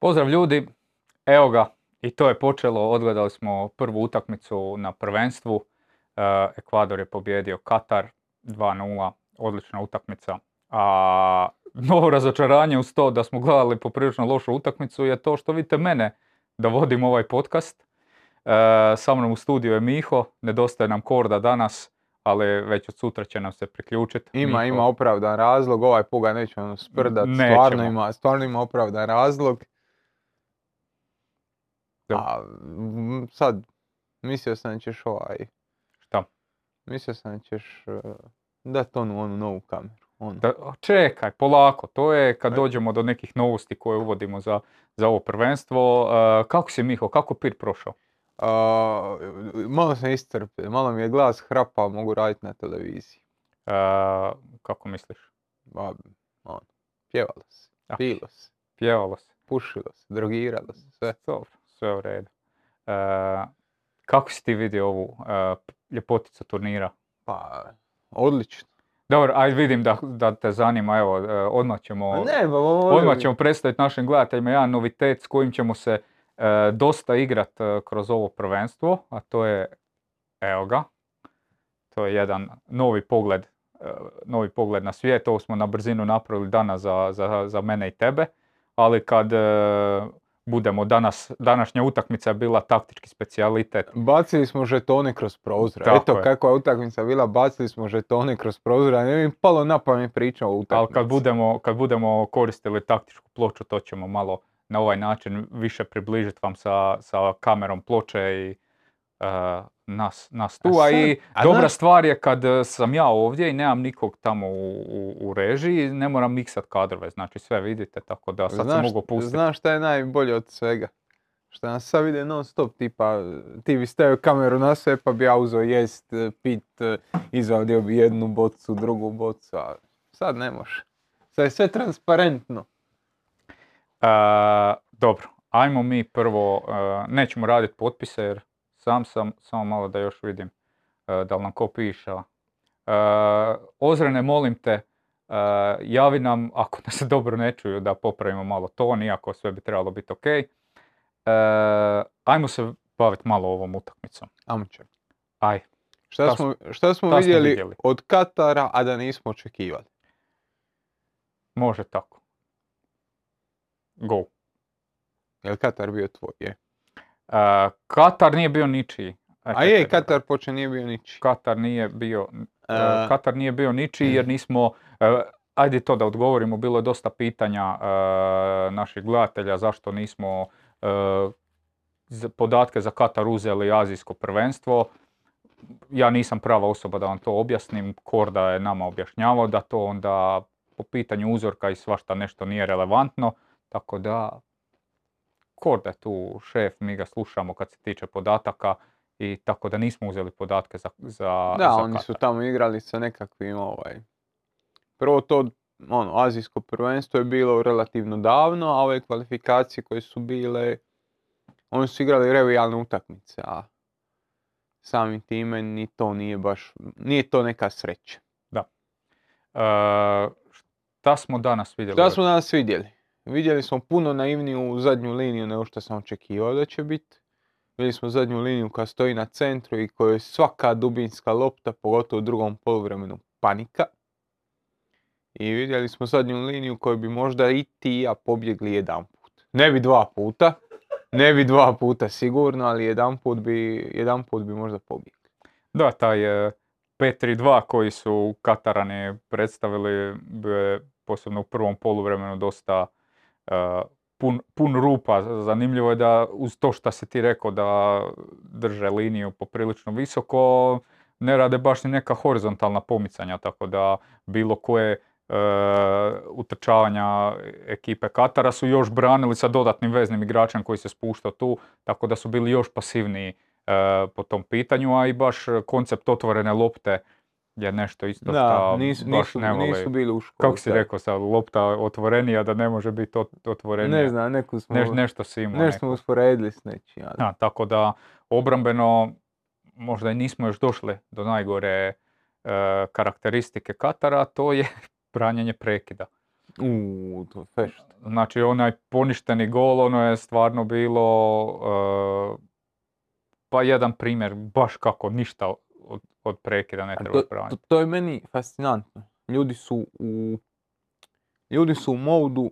Pozdrav ljudi, evo ga. I to je počelo, odgledali smo prvu utakmicu na prvenstvu, e, Ekvador je pobjedio Katar 2-0, odlična utakmica, a novo razočaranje uz to da smo gledali poprilično lošu utakmicu je to što vidite mene da vodim ovaj podcast. E, sa mnom u studiju je Miho, nedostaje nam Korda danas, ali već od sutra će nam se priključiti. Ima, ima opravdan razlog, ovaj puga nećemo sprdat, stvarno ima, stvarno ima opravdan razlog. A sad, mislio sam da ćeš ovaj... Šta? Mislio sam da ćeš uh, dati onu, onu novu kameru. Onu. Da, čekaj, polako, to je kad dođemo do nekih novosti koje uvodimo za, za ovo prvenstvo. Uh, kako si Miho, kako pir prošao? Uh, malo sam iscrpio, malo mi je glas hrapa, mogu raditi na televiziji. Uh, kako misliš? Ba, on, pjevalo se, pilo se. Pjevalo se. Pušilo se, drogiralo se, sve. Dobro sve u redu. E, kako si ti vidio ovu e, ljepoticu turnira? Pa, odlično. Dobro, ajde vidim da, da te zanima, evo, e, odmah ćemo, ne, ba, odmah ćemo predstaviti našim gledateljima jedan novitet s kojim ćemo se e, dosta igrat kroz ovo prvenstvo, a to je, evo ga, to je jedan novi pogled, novi pogled na svijet, ovo smo na brzinu napravili danas za, za, za mene i tebe, ali kad budemo danas, današnja utakmica je bila taktički specijalitet. Bacili smo žetone kroz prozor. Eto je. kakva je utakmica bila, bacili smo žetone kroz prozor, a ne mi palo na pamet priča o utakmici. Ali kad budemo, kad budemo koristili taktičku ploču, to ćemo malo na ovaj način više približiti vam sa, sa kamerom ploče i uh, nas, nas tu. A, i dobra stvar je kad sam ja ovdje i nemam nikog tamo u, u, u režiji, ne moram miksat kadrove, znači sve vidite, tako da sad se mogu pustiti. Znaš šta je najbolje od svega? Što nas sad vide non stop, tipa ti bi stavio kameru na sve pa bi ja uzeo jest, pit, izvadio bi jednu bocu, drugu bocu, a sad ne može. Sad je sve transparentno. Uh, dobro, ajmo mi prvo, nećemo raditi potpise jer sam sam, samo malo da još vidim uh, da li nam ko piše. Uh, Ozrene, molim te, uh, javi nam ako nas dobro ne čuju da popravimo malo ton, iako sve bi trebalo biti ok. Ajmo se baviti malo ovom utakmicom. Ajmo će. Aj. Šta, smo, šta smo vidjeli, vidjeli od Katara, a da nismo očekivali? Može tako. Go. Je li Katar bio tvoj? Je. Katar nije bio ničiji. A je, Katar poče nije bio ničiji. Katar nije bio, uh, Katar nije bio ničiji jer nismo, uh, ajde to da odgovorimo, bilo je dosta pitanja naših gledatelja zašto nismo podatke za Katar uzeli azijsko prvenstvo. Ja nisam prava osoba da vam to objasnim, Korda je nama objašnjavao da to onda po pitanju uzorka i svašta nešto nije relevantno, tako da Je tu šef, mi ga slušamo kad se tiče podataka i tako da nismo uzeli podatke za, za Da, oni su tamo igrali sa nekakvim ovaj... Prvo to ono, azijsko prvenstvo je bilo relativno davno, a ove kvalifikacije koje su bile, oni su igrali revijalne utakmice, a samim time ni to nije baš, nije to neka sreća. Da. E, šta smo danas vidjeli? Šta smo danas vidjeli? Vidjeli smo puno naivniju zadnju liniju nego što sam očekivao da će biti. Vidjeli smo zadnju liniju koja stoji na centru i kojoj je svaka dubinska lopta, pogotovo u drugom poluvremenu, panika. I vidjeli smo zadnju liniju koju bi možda i ti i ja pobjegli jedan put. Ne bi dva puta, ne bi dva puta sigurno, ali jedan put bi, jedan put bi možda pobjegli. Da, taj 5-3-2 koji su Katarani predstavili, posebno u prvom poluvremenu dosta pun, pun rupa. Zanimljivo je da uz to što si ti rekao da drže liniju poprilično visoko, ne rade baš ni neka horizontalna pomicanja, tako da bilo koje e, utrčavanja ekipe Katara su još branili sa dodatnim veznim igračem koji se spušta tu, tako da su bili još pasivniji e, po tom pitanju, a i baš koncept otvorene lopte je nešto isto da, nisu, nisu, nisu bili u školi. Kako si rekao sad, lopta otvorenija da ne može biti otvorenija? Ne znam, neku smo, nešto si imao. Nešto smo usporedili s nečim. Da, tako da obrambeno možda i nismo još došli do najgore e, karakteristike Katara, to je branjenje prekida. Uuu, to je fešt. Znači onaj poništeni gol, ono je stvarno bilo, uh, pa jedan primjer, baš kako ništa od, od prekida ne treba to, to, to je meni fascinantno. Ljudi su u, ljudi su u modu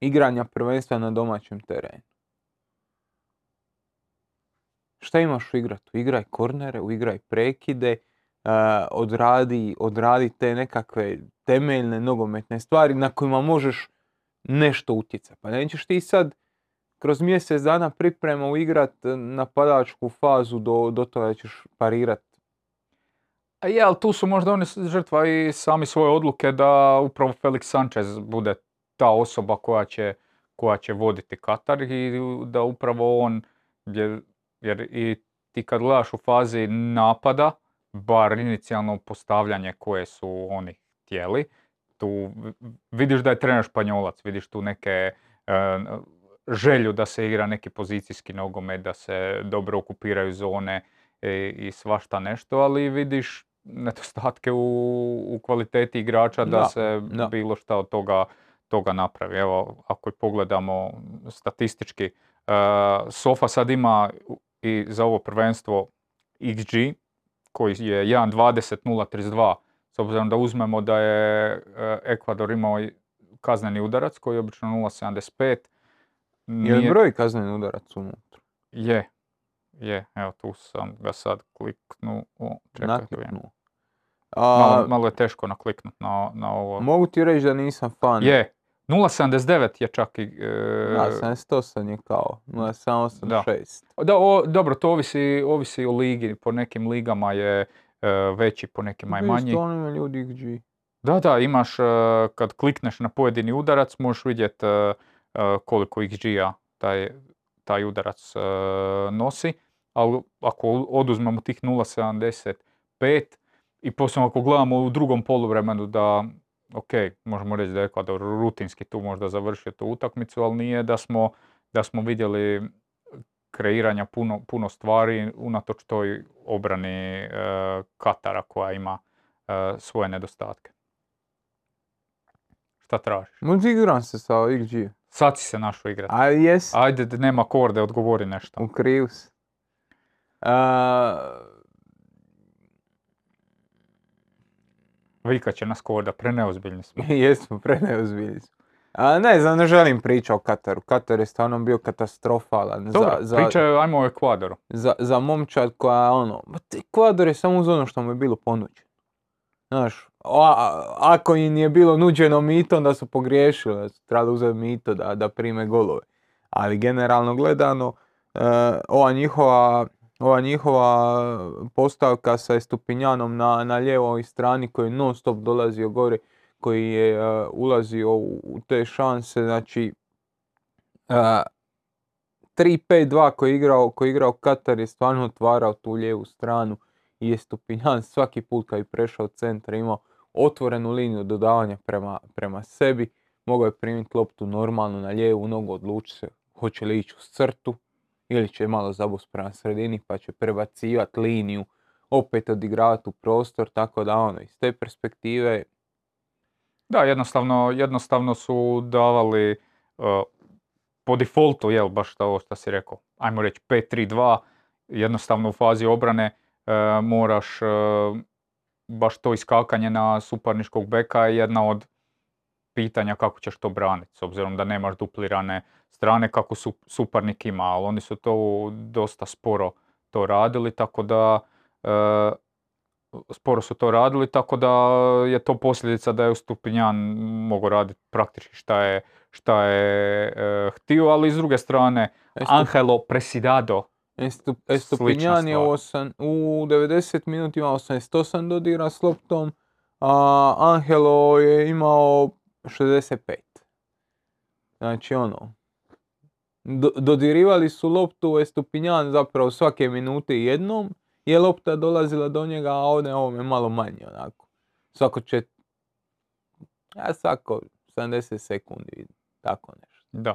igranja prvenstva na domaćem terenu. Šta imaš u igratu? Igraj kornere, igraj prekide, uh, odradi, odradi te nekakve temeljne nogometne stvari na kojima možeš nešto utjecati. Pa nećeš ti sad kroz mjesec dana priprema uigrat napadačku fazu do, do toga da ćeš parirat A je, ali tu su možda oni žrtva i sami svoje odluke da upravo Felix Sanchez bude ta osoba koja će, koja će voditi Katar i da upravo on, jer, jer i ti kad gledaš u fazi napada, bar inicijalno postavljanje koje su oni htjeli, tu vidiš da je trener Španjolac, vidiš tu neke e, želju da se igra neki pozicijski nogomet, da se dobro okupiraju zone i, i svašta nešto, ali vidiš nedostatke u, u kvaliteti igrača da, Da, se da. bilo šta od toga, toga napravi. Evo, ako pogledamo statistički, e, Sofa sad ima i za ovo prvenstvo XG koji je 1.20.032 s obzirom da uzmemo da je e, Ekvador imao kazneni udarac koji je obično 0.75. Je li Nije- broj kazneni udarac unutra? je, je, evo tu sam ga sad kliknuo, čekaj da Nakliknuo. Malo, A, malo je teško nakliknut na, na ovo. mogu ti reći da nisam fan. Je, 0.79 je čak i... e, Da, 78 je kao, 0,786. da, o, dobro, to ovisi, ovisi o ligi, po nekim ligama je e, veći, po nekima je manji. Isto ljudi XG. Da, da, imaš, e, kad klikneš na pojedini udarac, možeš vidjeti koliko XG-a taj, taj udarac e, nosi, ali ako oduzmemo tih 0.75 i posebno ako gledamo u drugom poluvremenu da, ok, možemo reći da je Ekvador rutinski tu možda završio tu utakmicu, ali nije da smo, da smo vidjeli kreiranja puno, puno stvari unatoč toj obrani e, Katara koja ima e, svoje nedostatke. Šta tražiš? Možda igram se sa XG. Sad si se našao igrati. A jes, Ajde, nema korde, odgovori nešto. u krivu si. A, Vika će nas korda, preneozbiljni smo. jesmo, preneozbiljni smo. A ne znam, ne želim pričati o Kataru. Katar je stvarno bio katastrofalan Dobro, za, za, pričaj, ajmo o Ekvadoru. za, za momčad koja ono, ti- Ekvador je samo uz ono što mu je bilo ponuđeno. Znaš, a- a- ako im je bilo nuđeno mito, onda su pogriješili, da su trebali uzeti mito da, da prime golove. Ali generalno gledano, e, ova njihova ova njihova postavka sa Estupinjanom na, na lijevoj strani koji je non stop dolazio gore, koji je e, ulazio u, u te šanse, znači e, 3-5-2 koji je igrao, koji igrao Katar je stvarno otvarao tu lijevu stranu i Estupinjan svaki put kad je prešao centar imao otvorenu liniju dodavanja prema, prema sebi, mogao je primiti loptu normalno na lijevu nogu, odlučiti se hoće li ići uz crtu ili će malo zabus prema sredini pa će prebacivati liniju, opet odigravati u prostor, tako da ono, iz te perspektive Da, jednostavno, jednostavno su davali uh, po defaultu, jel, baš to što si rekao, ajmo reći 5-3-2, jednostavno u fazi obrane uh, moraš uh, baš to iskakanje na suparničkog beka je jedna od pitanja kako ćeš to braniti, s obzirom da nemaš duplirane strane kako su, suparnik ima, ali oni su to dosta sporo to radili, tako da uh, sporo su to radili, tako da je to posljedica da je Stupinjan mogao raditi praktički šta je, šta je e, htio, ali s druge strane Estu- Angelo Presidado, Estu, Slična Estupinjan je osan, u 90 minuta imao 88 dodira s loptom, a Angelo je imao 65. Znači ono, do- dodirivali su loptu Estupinjan zapravo svake minute jednom, je lopta dolazila do njega, a ovdje ovome malo manje onako. Svako će, ja svako 70 sekundi, tako nešto. da.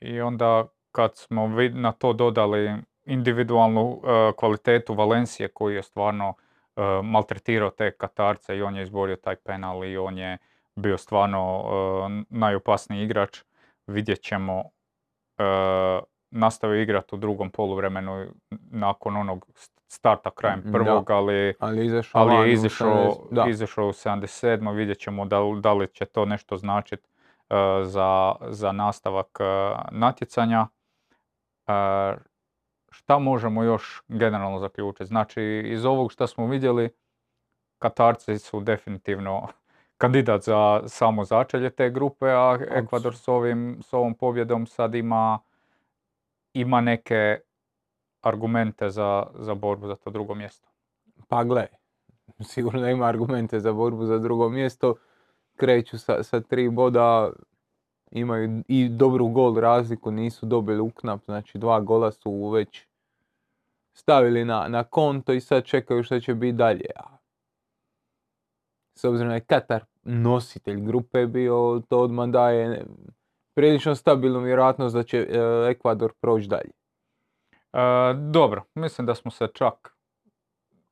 I onda kad smo na to dodali individualnu e, kvalitetu Valencije koji je stvarno e, maltretirao te Katarce i on je izborio taj penal i on je bio stvarno e, najopasniji igrač. Vidjet ćemo e, nastavio igrati u drugom poluvremenu nakon onog starta krajem Da. prvog, ali, Ali je izašao ali u je izašao, 70, da. izašao u 77. Vidjet ćemo da, li- da li će to nešto značiti za, za nastavak e, natjecanja. E, šta možemo još generalno zaključiti? Znači, iz ovog što smo vidjeli, Katarci su definitivno kandidat za samo začelje te grupe, a Ekvador s, ovim, s ovom pobjedom sad ima, ima neke argumente za, za borbu za to drugo mjesto. Pa gle, sigurno ima argumente za borbu za drugo mjesto. Kreću sa, sa tri boda, imaju i dobru gol razliku, nisu dobili uknap, znači dva gola su već stavili na, na konto i sad čekaju što će biti dalje. S obzirom da je Katar nositelj grupe bio, to odmah daje prilično stabilnu vjerojatnost da će e, Ekvador proći dalje. E, dobro, mislim da smo se čak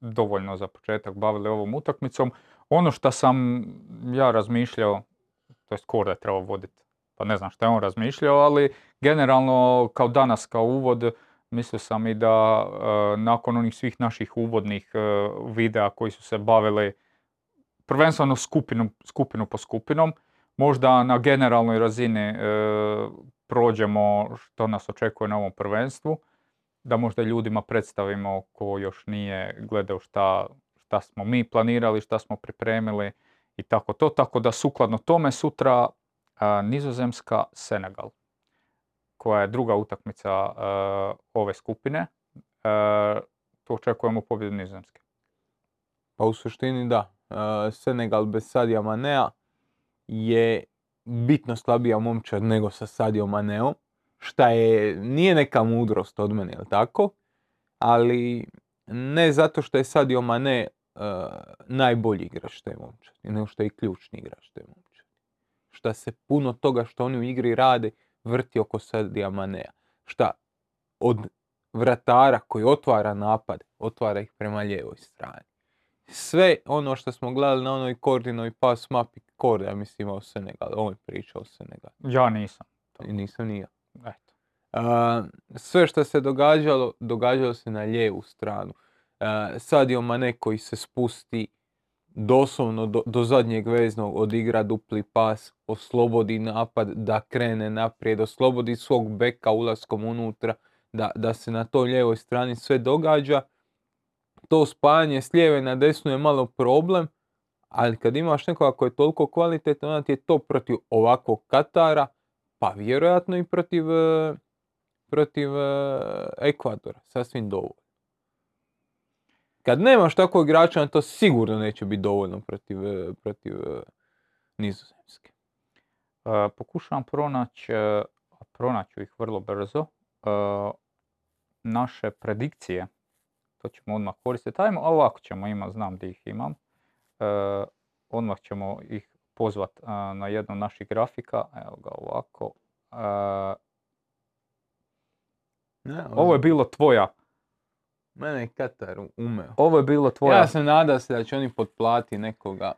dovoljno za početak bavili ovom utakmicom. Ono što sam ja razmišljao, to jest Korda je trebao voditi, pa ne znam što je on razmišljao, ali generalno kao danas, kao uvod, mislio sam i da e, nakon onih svih naših uvodnih e, videa koji su se bavili prvenstveno skupinu, skupinu po skupinom, možda na generalnoj razini e, prođemo što nas očekuje na ovom prvenstvu, da možda ljudima predstavimo ko još nije gledao šta, šta smo mi planirali, šta smo pripremili i tako to. Tako da sukladno tome sutra a, Nizozemska Senegal, koja je druga utakmica a, ove skupine. A, tu očekujemo pobjedu Nizozemske. Pa u suštini da. Senegal bez Sadija Manea je bitno slabija momčad nego sa Sadio Maneom. Šta je, nije neka mudrost od mene, jel tako? Ali ne zato što je Sadio Mane e, najbolji igrač te momčadi, nego što je i ključni igrač te momčadi. Šta se puno toga što oni u igri rade vrti oko Sadija Manea. Šta od vratara koji otvara napad, otvara ih prema lijevoj strani sve ono što smo gledali na onoj Kordinoj pas mapi Korda, ja mislim imao Senegal, on je pričao o Senegal. Ja nisam. I nisam ni ja. Eto. A, sve što se događalo, događalo se na lijevu stranu. A, Sadio Mane koji se spusti doslovno do, do zadnjeg veznog, odigra dupli pas, oslobodi napad da krene naprijed, oslobodi svog beka ulaskom unutra, da, da se na toj lijevoj strani sve događa. To spajanje s lijeve na desnu je malo problem, ali kad imaš nekoga koji je toliko kvalitetan, onda ti je to protiv ovakvog Katara, pa vjerojatno i protiv, e, protiv e, Ekvadora, sasvim dovoljno. Kad nemaš takvog igrača, to sigurno neće biti dovoljno protiv, e, protiv Nizozemske. E, pokušavam pronaći, e, a pronaći ću ih vrlo brzo, e, naše predikcije. To ćemo odmah koristiti. Ajmo, ovako ćemo imati, znam gdje ih imam. E, odmah ćemo ih pozvat a, na jednu naših grafika. Evo ga ovako. E, Ne, ovo je bilo tvoja. Mene je Katar umeo. Ovo je bilo tvoja. Ja se nadam se da će oni potplati nekoga.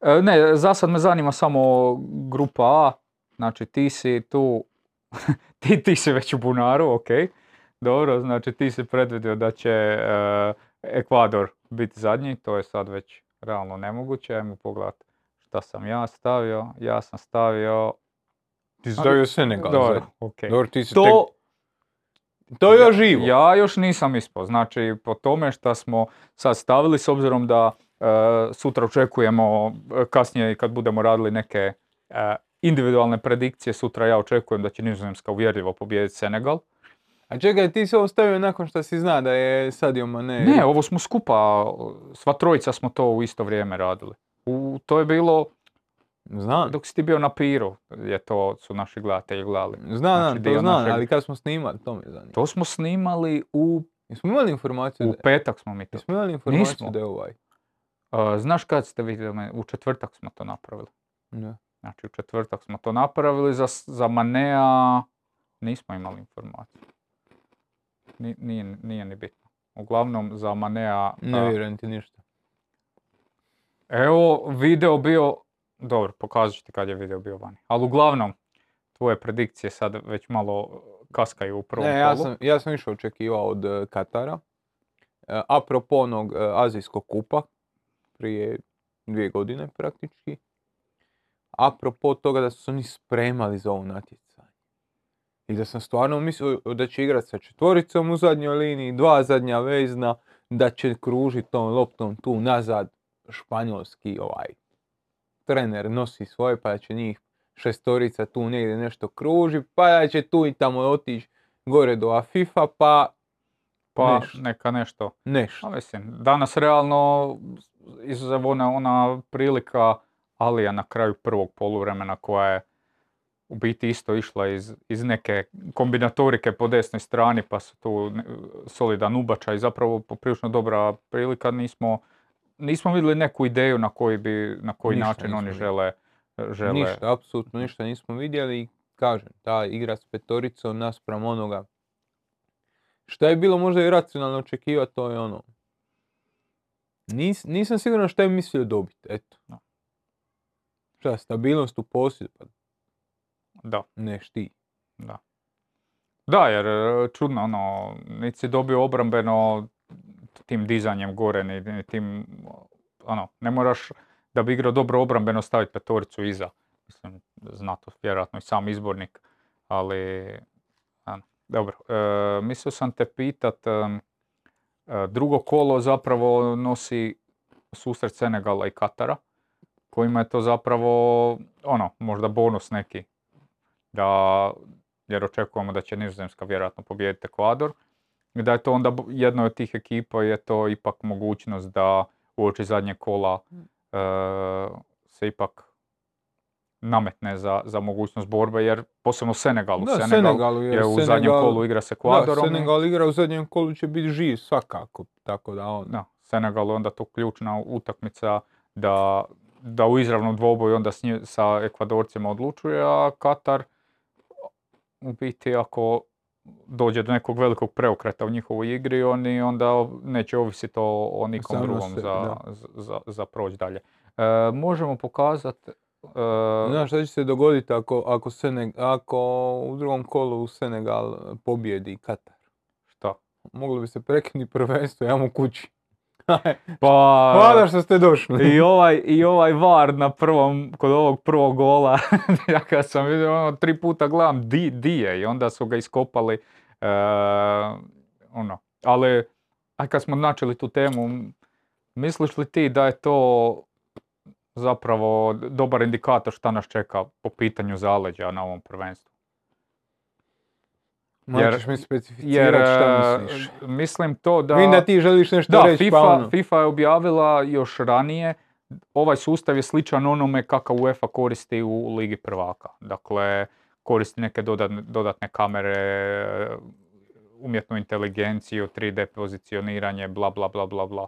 E, Ne, za sad me zanima samo grupa A, znači ti si tu, ti, ti si već u bunaru, ok, dobro, znači ti si predvidio da će e, Ekvador biti zadnji, to je sad već realno nemoguće, ajmo pogledati šta sam ja stavio, ja sam stavio, Ti si stavio Senegal. dobro, zadnji. ok. Dobro, ti si To, tek... To je još živo. Ja još nisam ispao, znači po tome što smo sad stavili, s obzirom da e, sutra očekujemo, e, kasnije kad budemo radili neke e, individualne predikcije, sutra ja očekujem da će Nizozemska uvjerljivo pobijediti Senegal. A čekaj, ti si ovo stavio nakon što si zna da je Sadio Mane... Ne, ovo smo skupa, sva trojica smo to u isto vrijeme radili. U, to je bilo, Znam, dok si ti bio na piru, je to su naši gledatelji gledali. znam, znači, to znam, našeg- ali kad smo snimali, to me zanima. To smo snimali u, Jesmo imali informaciju u da, petak smo mi to. jesmo imali informaciju Nismo. da je ovaj? E, znaš kad ste vidjeli? U četvrtak smo to napravili. Ne. Znači u četvrtak smo to napravili, za, za Manea nismo imali informaciju. Ni- nije, nije ni bitno. Uglavnom za Manea... Ne a, vjerujem ti ništa. evo video bio dobro, pokazat ću ti kad je video bio vani. Ali uglavnom, tvoje predikcije sad već malo kaskaju u prvom Ne, ja sam, ja sam više očekivao od e, Katara. E, apropo onog Azijskog kupa, prije dvije godine praktički. Apropo toga da su se oni spremali za ovo natjecanje. I da sam stvarno mislio da će igrati sa četvoricom u zadnjoj liniji, dva zadnja vezna, da će kružiti tom loptom tu nazad španjolski ovaj trener nosi svoje pa da će njih šestorica tu negdje nešto kruži, pa da će tu i tamo otići gore do Afifa, pa Pa nešto. neka nešto. nešto. A mislim, danas realno, izuzev ona, ona prilika Alija na kraju prvog poluvremena koja je u biti isto išla iz, iz neke kombinatorike po desnoj strani pa su tu ne- solidan ubačaj i zapravo poprilično dobra prilika. Nismo, nismo vidjeli neku ideju na koji, bi, na koji Ništa način oni žele, žele Ništa, apsolutno ništa nismo vidjeli i kažem, ta igra s petoricom naspram onoga šta je bilo možda i racionalno očekivati, to je ono. Nis, nisam siguran šta je mislio dobiti, eto. Da. Šta, stabilnost u posjedu, pa Da. neš ti. Da. Da, jer e, čudno, ono, niti si dobio obrambeno tim dizanjem gore, ni, ni tim, ono, ne moraš da bi igrao dobro obrambeno staviti petoricu iza. Mislim, zna to vjerojatno i sam izbornik, ali, ano, dobro. E, mislio sam te pitat, e, e, drugo kolo zapravo nosi susret Senegala i Katara, kojima je to zapravo, ono, možda bonus neki da, jer očekujemo da će Nizozemska vjerojatno pobijediti Ekvador, i da je to onda jednoj od tih ekipa je to ipak mogućnost da uoči zadnjeg kola e, se ipak nametne za, za mogućnost borbe, jer posebno Senegalu. Da, Senegal Senegalu, jer je u zadnjem Senegal- kolu igra s Da, Ekvadorom. i- Senegal igra u zadnjem kolu će biti živ svakako, tako da on... Da, Senegal je onda to ključna utakmica da, da u izravnom dvoboju onda s nji- sa Ekvadorcima odlučuje, a Katar u biti ako dođe do nekog velikog preokreta u njihovoj igri, oni onda neće ovisiti o, o nikom Samo drugom sebi, za, da. za, za proći dalje. E, možemo pokazati Znaš šta će se dogoditi ako, ako, Seneg- ako u drugom kolu Senegal pobjedi Katar? šta? Moglo bi se prekinuti prvenstvo, ja mu kući. Pa, Hvala što ste došli. I ovaj, I ovaj var na prvom, kod ovog prvog gola, ja kad sam vidio, ono, tri puta gledam di, di je i onda su ga iskopali, e, ono, ali, aj kad smo načeli tu temu, misliš li ti da je to zapravo dobar indikator šta nas čeka po pitanju zaleđa na ovom prvenstvu? Jer- mi Jer specificirati šta e, misliš. mislim to da... Vidim da ti želiš nešto Da, reći, FIFA, pa ono. FIFA je objavila još ranije, ovaj sustav je sličan onome kakav UEFA koristi u Ligi prvaka. Dakle, koristi neke dodatne, dodatne kamere, umjetnu inteligenciju, 3D pozicioniranje, bla bla bla bla bla.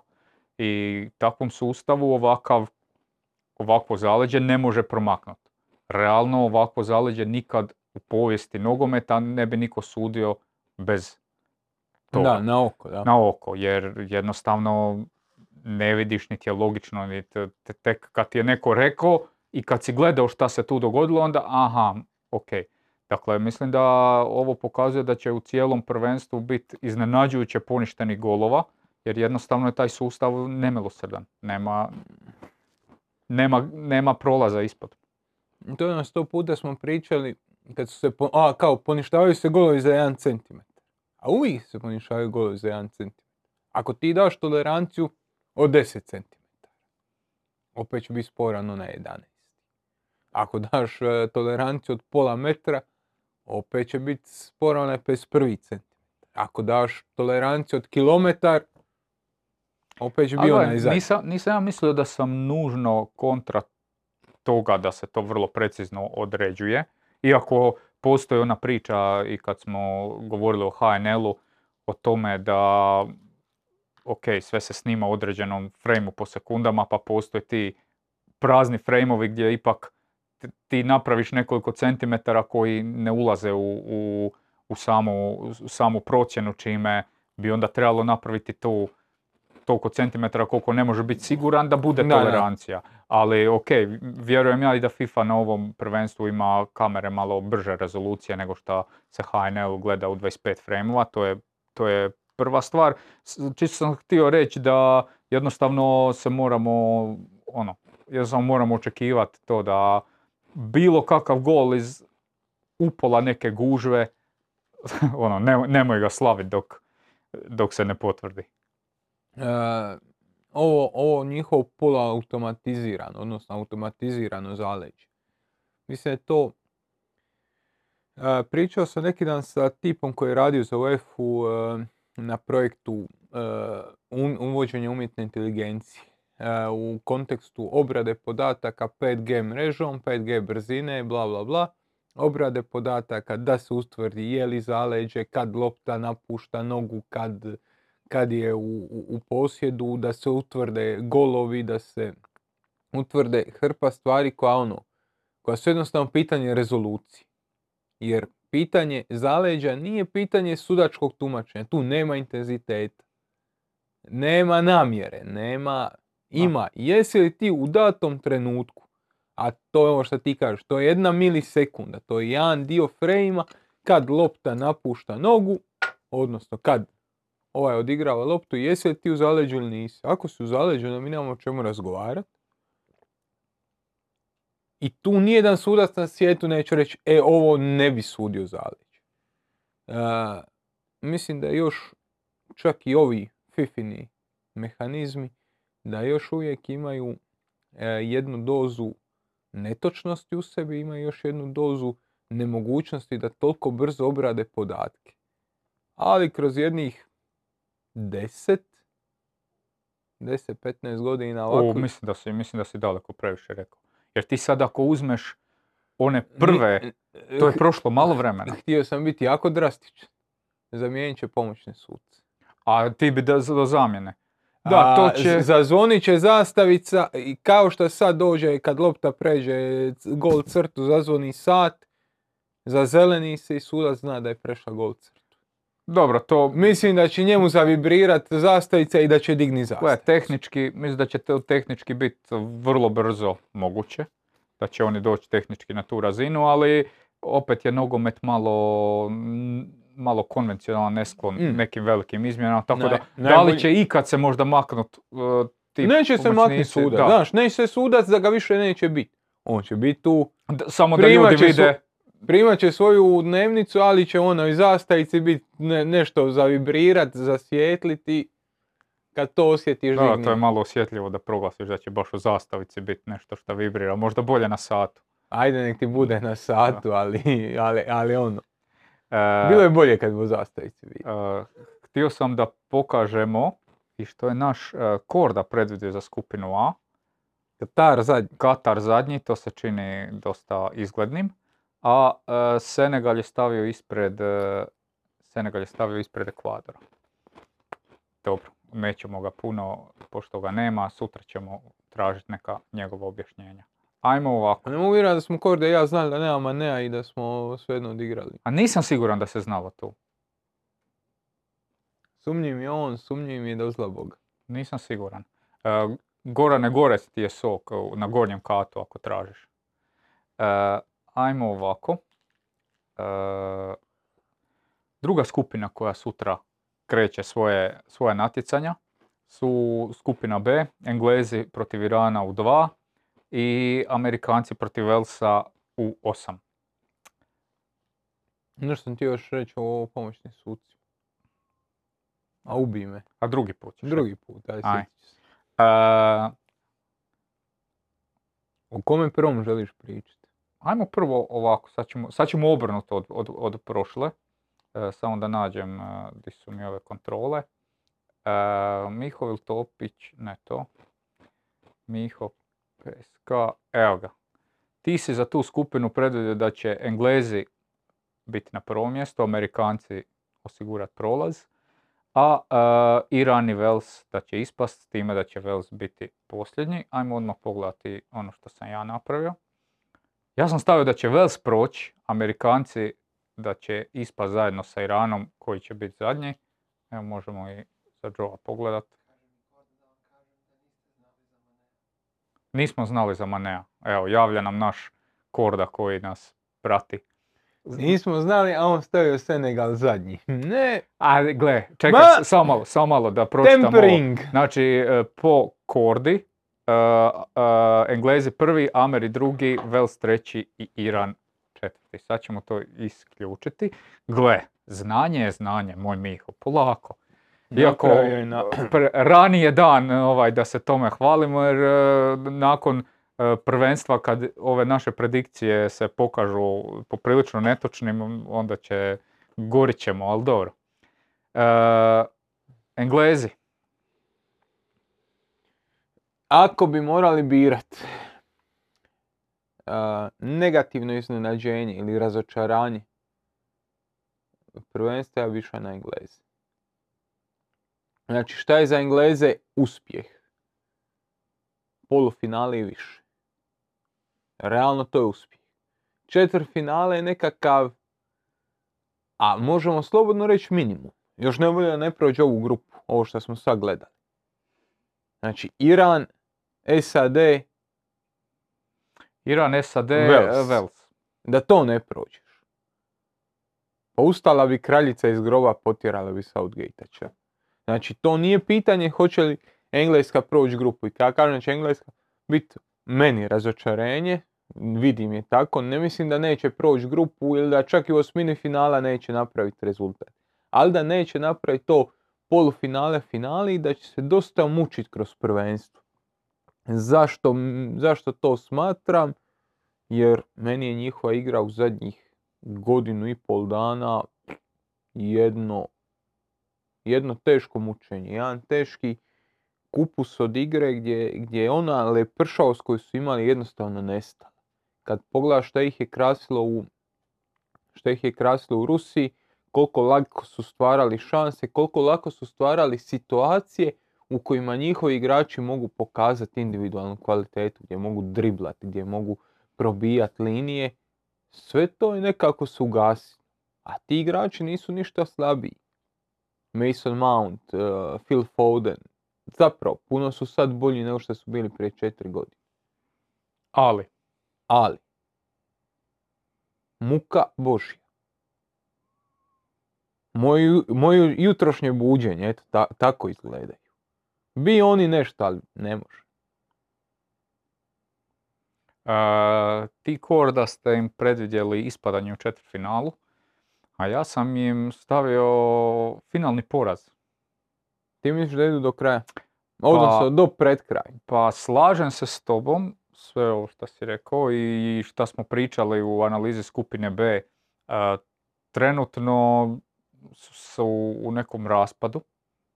I takvom sustavu ovakav, ovakvo zaleđe ne može promaknuti. Realno ovakvo zaleđe nikad u povijesti nogometa ne bi niko sudio bez toga Da, na oko, da. na oko, jer jednostavno ne vidiš niti je logično, niti te- tek kad ti je neko rekao i kad si gledao šta se tu dogodilo, onda aha, ok. Dakle, mislim da ovo pokazuje da će u cijelom prvenstvu biti iznenađujuće poništenih golova, jer jednostavno je taj sustav nemilosrdan. Nema, nema, nema prolaza ispod. To je na sto puta smo pričali, kad su se, po- a, kao poništavaju se golovi za 1 cm. A uvijek se poništavaju golovi za 1 cm. Ako ti daš toleranciju od 10 cm, opet će biti sporan na 11. Ako daš e, toleranciju od pola metra, opet će biti sporan onaj 51 cm. Ako daš toleranciju od kilometar, opet će biti onaj nisam, nisam ja mislio da sam nužno kontra toga da se to vrlo precizno određuje. Iako postoji ona priča i kad smo govorili o HNL-u o tome da ok, sve se snima u određenom frejmu po sekundama, pa postoje ti prazni frejmovi gdje ipak ti- napraviš nekoliko centimetara koji ne ulaze u, u, u samu, u samu procjenu čime bi onda trebalo napraviti tu, toliko centimetara koliko ne može biti siguran da bude Da, da. tolerancija. Ali ok, vjerujem ja i da FIFA na ovom prvenstvu ima kamere malo brže rezolucije nego što se HNL gleda u 25 frameova, to je, to je prva stvar. Čisto sam htio reći da jednostavno se moramo, ono, jednostavno moramo očekivati to da bilo kakav gol iz upola neke gužve, ono, ne- nemoj ga slaviti dok, dok se ne potvrdi. E, ovo, ovo njihov poluautomatizirano, odnosno automatizirano zaleđe. Mislim je to... e, pričao sam neki dan sa tipom koji je radio za UEFU e, na projektu um- uvođenja umjetne inteligencije u kontekstu obrade podataka 5G mrežom, 5G brzine, bla bla bla, obrade podataka da se ustvrdi je li zaleđe, kad lopta napušta nogu, kad kad je u, u, u posjedu, da se utvrde golovi, da se utvrde hrpa stvari koja ono, koja su jednostavno pitanje rezolucije. Jer pitanje zaleđa nije pitanje sudačkog tumačenja, tu nema intenziteta, nema namjere, nema, ima. Jesi li ti u datom trenutku, a to je ovo što ti kažeš, to je jedna milisekunda, to je jedan dio frejma kad lopta napušta nogu, odnosno kad ovaj odigrava loptu, jesi li ti u zaleđu ili nisi. Ako si u zaleđu, onda mi nemamo o čemu razgovarati. I tu nijedan sudac na svijetu neće reći, e, ovo ne bi sudio zaleđu. E, mislim da još čak i ovi fifini mehanizmi, da još uvijek imaju e, jednu dozu netočnosti u sebi, imaju još jednu dozu nemogućnosti da toliko brzo obrade podatke. Ali kroz jednih 10, 10-15 godina O, ovako... mislim da si, mislim da si daleko previše rekao. Jer ti sad ako uzmeš one prve, to je prošlo malo vremena. Htio sam biti jako drastičan. Zamijenit će pomoćne suce. A ti bi da do zamjene. Da, to A, će... z- Zazvonit će zastavica i kao što sad dođe kad lopta pređe gol crtu, zazvoni sat, zazeleni se i sudac zna da je prešla gol crtu. Dobro, to Mislim da će njemu zavibrirat zastavica i da će digni Gle, zastavicu. tehnički, mislim da će to tehnički biti vrlo brzo moguće. Da će oni doći tehnički na tu razinu, ali opet je nogomet malo, malo konvencionalan, nesklon Mm. nekim velikim izmjenama, tako Naj- da, da najbolji- li će ikad se možda maknut uh, ti Neće se maknuti sudac, Da. znaš, neće se sudac da ga više neće biti. On će biti tu, D- Samo da ljudi vide, primat će svoju dnevnicu, ali će ono i zastavici biti ne, nešto zavibrirat, zasvijetliti. Kad to osjetiš, da, to je malo osjetljivo da proglasiš da će baš u zastavici biti nešto što vibrira, možda bolje na satu. Ajde nek ti bude na satu, ali, ali, ali ono. E, Bilo je bolje kad bi u zastavici bio. Uh, htio sam da pokažemo i što je naš uh, Korda predvidio za skupinu A. Katar zadnji. Katar zadnji, to se čini dosta izglednim. A uh, Senegal je stavio ispred uh, Senegal je stavio ispred Ekvadora. Dobro, nećemo ga puno, pošto ga nema, sutra ćemo tražiti neka njegova objašnjenja. Ajmo ovako. Ne mogu vjerovati da smo Korde i ja znali da nema Manea i da smo svejedno odigrali. A nisam siguran da se znalo tu. Sumnjiv mi je on, sumnjiv mi je da uzla Boga. Nisam siguran. E, Gorane Gorec ti je sok u- na gornjem katu ako tražiš. E, ajmo ovako. E, druga skupina koja sutra kreće svoje, svoje natjecanja su skupina B, Englezi protiv Irana u 2 i Amerikanci protiv Velsa u 8. Nešto sam ti još reći o pomoćnim suci. A ubij me. A drugi put ćeš Drugi put, aj Aj. se. E, O kome prvom želiš pričati? Ajmo prvo ovako, sad ćemo, sad ćemo obrnuto od, od, od prošle. E, samo da nađem e, di su mi ove kontrole. E, Mihovil Topić, ne to. Miho PSK, evo ga. Ti si za tu skupinu predvidio da će Englezi biti na prvom mjestu, Amerikanci osigurati prolaz, a e, Iran i Wales da će ispast, s time da će Wales biti posljednji. Ajmo odmah pogledati ono što sam ja napravio. Ja sam stavio da će Wales proći, Amerikanci da će ispa zajedno sa Iranom koji će biti zadnji. Evo možemo i za Joe pogledat. Nismo znali za Manea. Evo, javlja nam naš Korda koji nas prati. Nismo znali, a on stavio Senegal zadnji. Ne. A gle, čekaj, samo malo, samo malo da pročitamo. Tempering. Znači, e, po Kordi Englezi prvi, Ameri drugi, Vels treći i Iran četvrti. Sad ćemo to isključiti. Gle, znanje je znanje, moj Miho, polako. Iako Napravio je na- pr- ranije dan ovaj, da se tome hvalimo jer e, nakon prvenstva kad ove naše predikcije se pokažu poprilično netočnim, onda će gorit ćemo, ali dobro. E, Englezi, Ako bi morali birat a, negativno iznenađenje ili razočaranje prvenstva bi išao na Engleze. Znači šta je za Engleze uspjeh? Polufinale i više. Realno to je uspjeh. Četvrtfinale je nekakav, a možemo slobodno reći minimum. Još ne da ne prođe ovu grupu, ovo što smo sad gledali. Znači Iran, SAD, Iran, SAD. Vels. da to ne prođeš. Pa ustala bi kraljica iz groba, potjerala bi Southgate-a. Znači, to nije pitanje hoće li Engleska proći grupu. I kada kažem će Engleska biti meni razočarenje, vidim je tako, ne mislim da neće proći grupu ili da čak i u osmini finala neće napraviti rezultat. Ali da neće napraviti to polufinale, finali i da će se dosta mučiti kroz prvenstvo. Zašto, zašto to smatram? jer meni je njihova igra u zadnjih godinu i pol dana jedno, jedno teško mučenje, jedan teški kupus od igre gdje, gdje je ona lepršavost koju su imali jednostavno nestala. Kad pogledaš šta ih je krasilo u šta ih je krasilo u Rusiji, koliko lako su stvarali šanse, koliko lako su stvarali situacije u kojima njihovi igrači mogu pokazati individualnu kvalitetu, gdje mogu driblati, gdje mogu probijati linije, sve to je nekako se ugasi. A ti igrači nisu ništa slabiji. Mason Mount, uh, Phil Foden, zapravo puno su sad bolji nego što su bili prije četiri godine. Ali, Ali, muka Božja. Moje, moje jutrošnje buđenje, eto, ta- tako izgledaju. Bi oni nešto, ali ne može. e, ti Korda ste im predvidjeli ispadanje u četvrtfinalu, a ja sam im stavio finalni poraz. Ti misliš da idu do kraja? Odnosno, do pred kraj. Pa slažem se s tobom, sve ovo što si rekao i što smo pričali u analizi skupine B. e, trenutno su u nekom raspadu,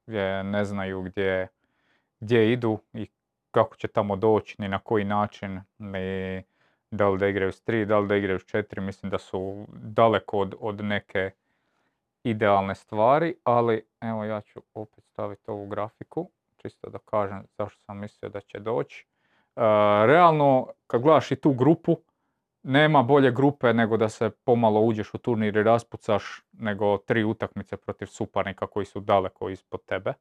gdje ne znaju gdje, gdje idu i kako će tamo doći, ni na koji način, ni da li da igraju s tri, da li da igraju s četiri, mislim da su daleko od, od neke idealne stvari, ali evo ja ću opet staviti ovu grafiku, čisto da kažem zašto sam mislio da će doći. E, realno, kad gledaš i tu grupu, nema bolje grupe nego da se pomalo uđeš u turnir i raspucaš nego tri utakmice protiv suparnika koji su daleko ispod tebe.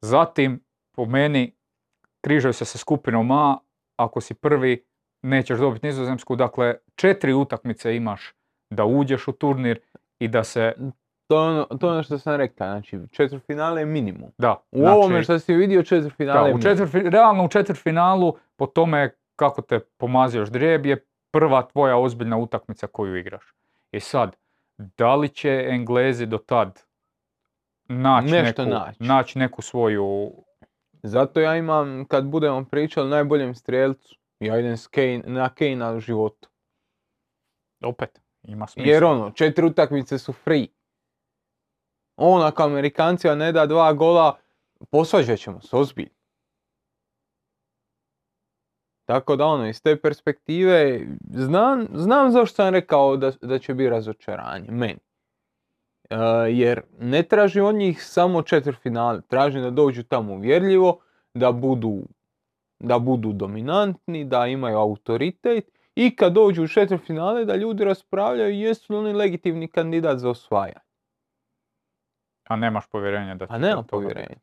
Zatim, po meni, križaju se sa skupinom A, ako si prvi, nećeš dobiti nizozemsku, dakle četiri utakmice imaš da uđeš u turnir i da se, To je ono, to ono što sam rekao, znači četvrtfinale je minimum. da, U znači, ovome što si vidio četvrtfinale da, u četvrtfi- realno u četvrtfinalu, po tome kako te pomazio ždrijeb je prva tvoja ozbiljna utakmica koju igraš. I sad, da li će Englezi do tad naći neku, naći. naći neku svoju Zato ja imam, kad budemo pričali o najboljem strijelcu, ja idem s Kane, na Kane u životu. opet ima smisla. Jer ono, četiri utakmice su free. On ako Amerikancima ne da dva gola, posvađat ćemo se ozbiljno. Tako da ono, iz te perspektive, znam, znam zašto sam rekao da, da će biti razočaranje, meni. E, jer ne traži od njih samo četvrtfinale, traži da dođu tamo uvjerljivo, da budu, da budu dominantni, da imaju autoritet i kad dođu u četvrtfinale da ljudi raspravljaju jesu li oni legitimni kandidat za osvajanje. A nemaš povjerenja da A nemam biti. povjerenja.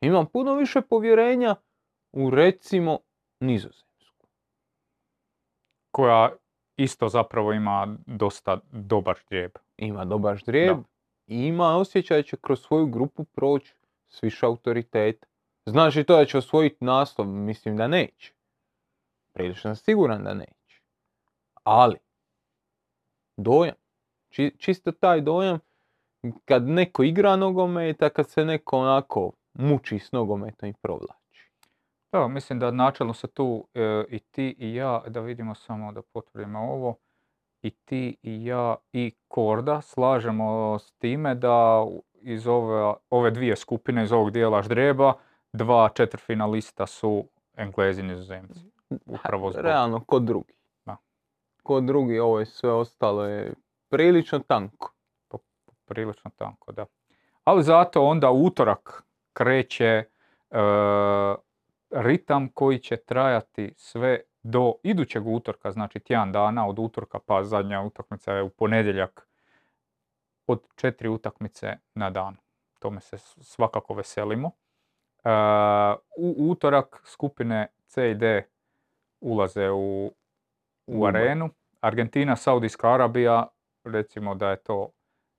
Imam puno više povjerenja u recimo Nizozemsku. koja isto zapravo ima dosta dobar ždrijeb. Ima dobar ždrijeb i ima osjećaj da će kroz svoju grupu proći s više autoriteta. Znaš i to da će osvojiti naslov? Mislim da neće. Prilično sam siguran da neće. Ali, dojam. Či- čisto taj dojam kad neko igra nogometa, kad se neko onako muči s nogometom i provlači. Da, mislim da načelno se tu e, i ti i ja, da vidimo samo da potvrdimo ovo, i ti i ja i Korda slažemo s time da iz ove, ove dvije skupine, iz ovog dijela ždrijeba, dva četvrfinalista su Englezi i Nizozemci. Upravo zbog Realno, kod drugi. Da. Kod drugi, ovo je sve ostalo je prilično tanko. prilično tanko, da. Ali zato onda utorak kreće e, ritam koji će trajati sve do idućeg utorka, znači tjedan dana od utorka pa zadnja utakmica je u ponedjeljak od četiri utakmice na dan. Tome se svakako veselimo. E, u utorak skupine C i D ulaze u U- arenu. Argentina, Saudijska Arabija, recimo da je to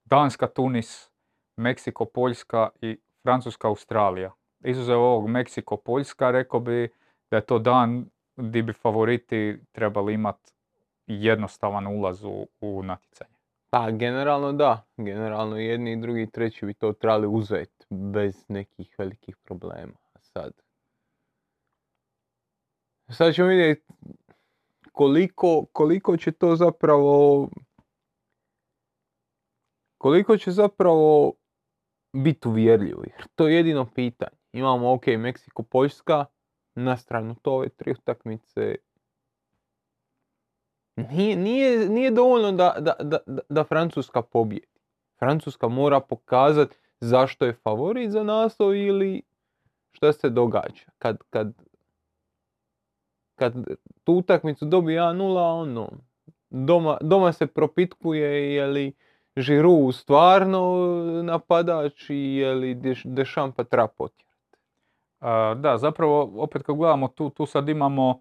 Danska, Tunis, Meksiko, Poljska i Francuska, Australija. Izuzev ovog Meksiko, Poljska, rekao bi da je to dan gdje bi favoriti trebali imati jednostavan ulaz u, u natjecanje. Pa generalno da, generalno jedni i drugi i treći bi to trebali uzeti bez nekih velikih problema. Sad, sad ćemo vidjeti koliko, koliko će to zapravo koliko će zapravo biti uvjerljivo. Jer to je jedino pitanje. Imamo ok, Meksiko, Poljska, na stranu to ove tri utakmice nije, nije, nije dovoljno da, da, da, da- Francuska pobjedi. Francuska mora pokazati zašto je favorit za naslov ili šta se događa. Kad, kad, kad tu utakmicu dobije 1-0, ono, doma, doma se propitkuje je li Žiru stvarno napadač i je li Deš- Dešampa. A, da, zapravo opet kad gledamo tu, tu sad imamo,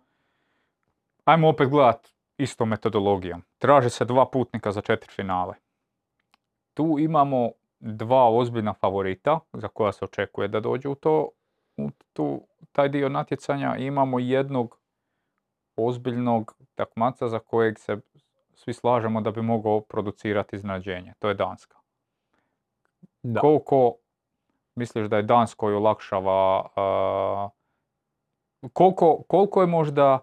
ajmo opet gledat istom metodologijom. Traži se dva putnika za četiri finale. Tu imamo dva ozbiljna favorita za koja se očekuje da dođe u to, u tu, taj dio natjecanja i imamo jednog ozbiljnog takmaca za kojeg se svi slažemo da bi mogao producirati iznenađenje. To je Danska. Da. Koliko misliš da je Danskoj olakšava, koliko, koliko je možda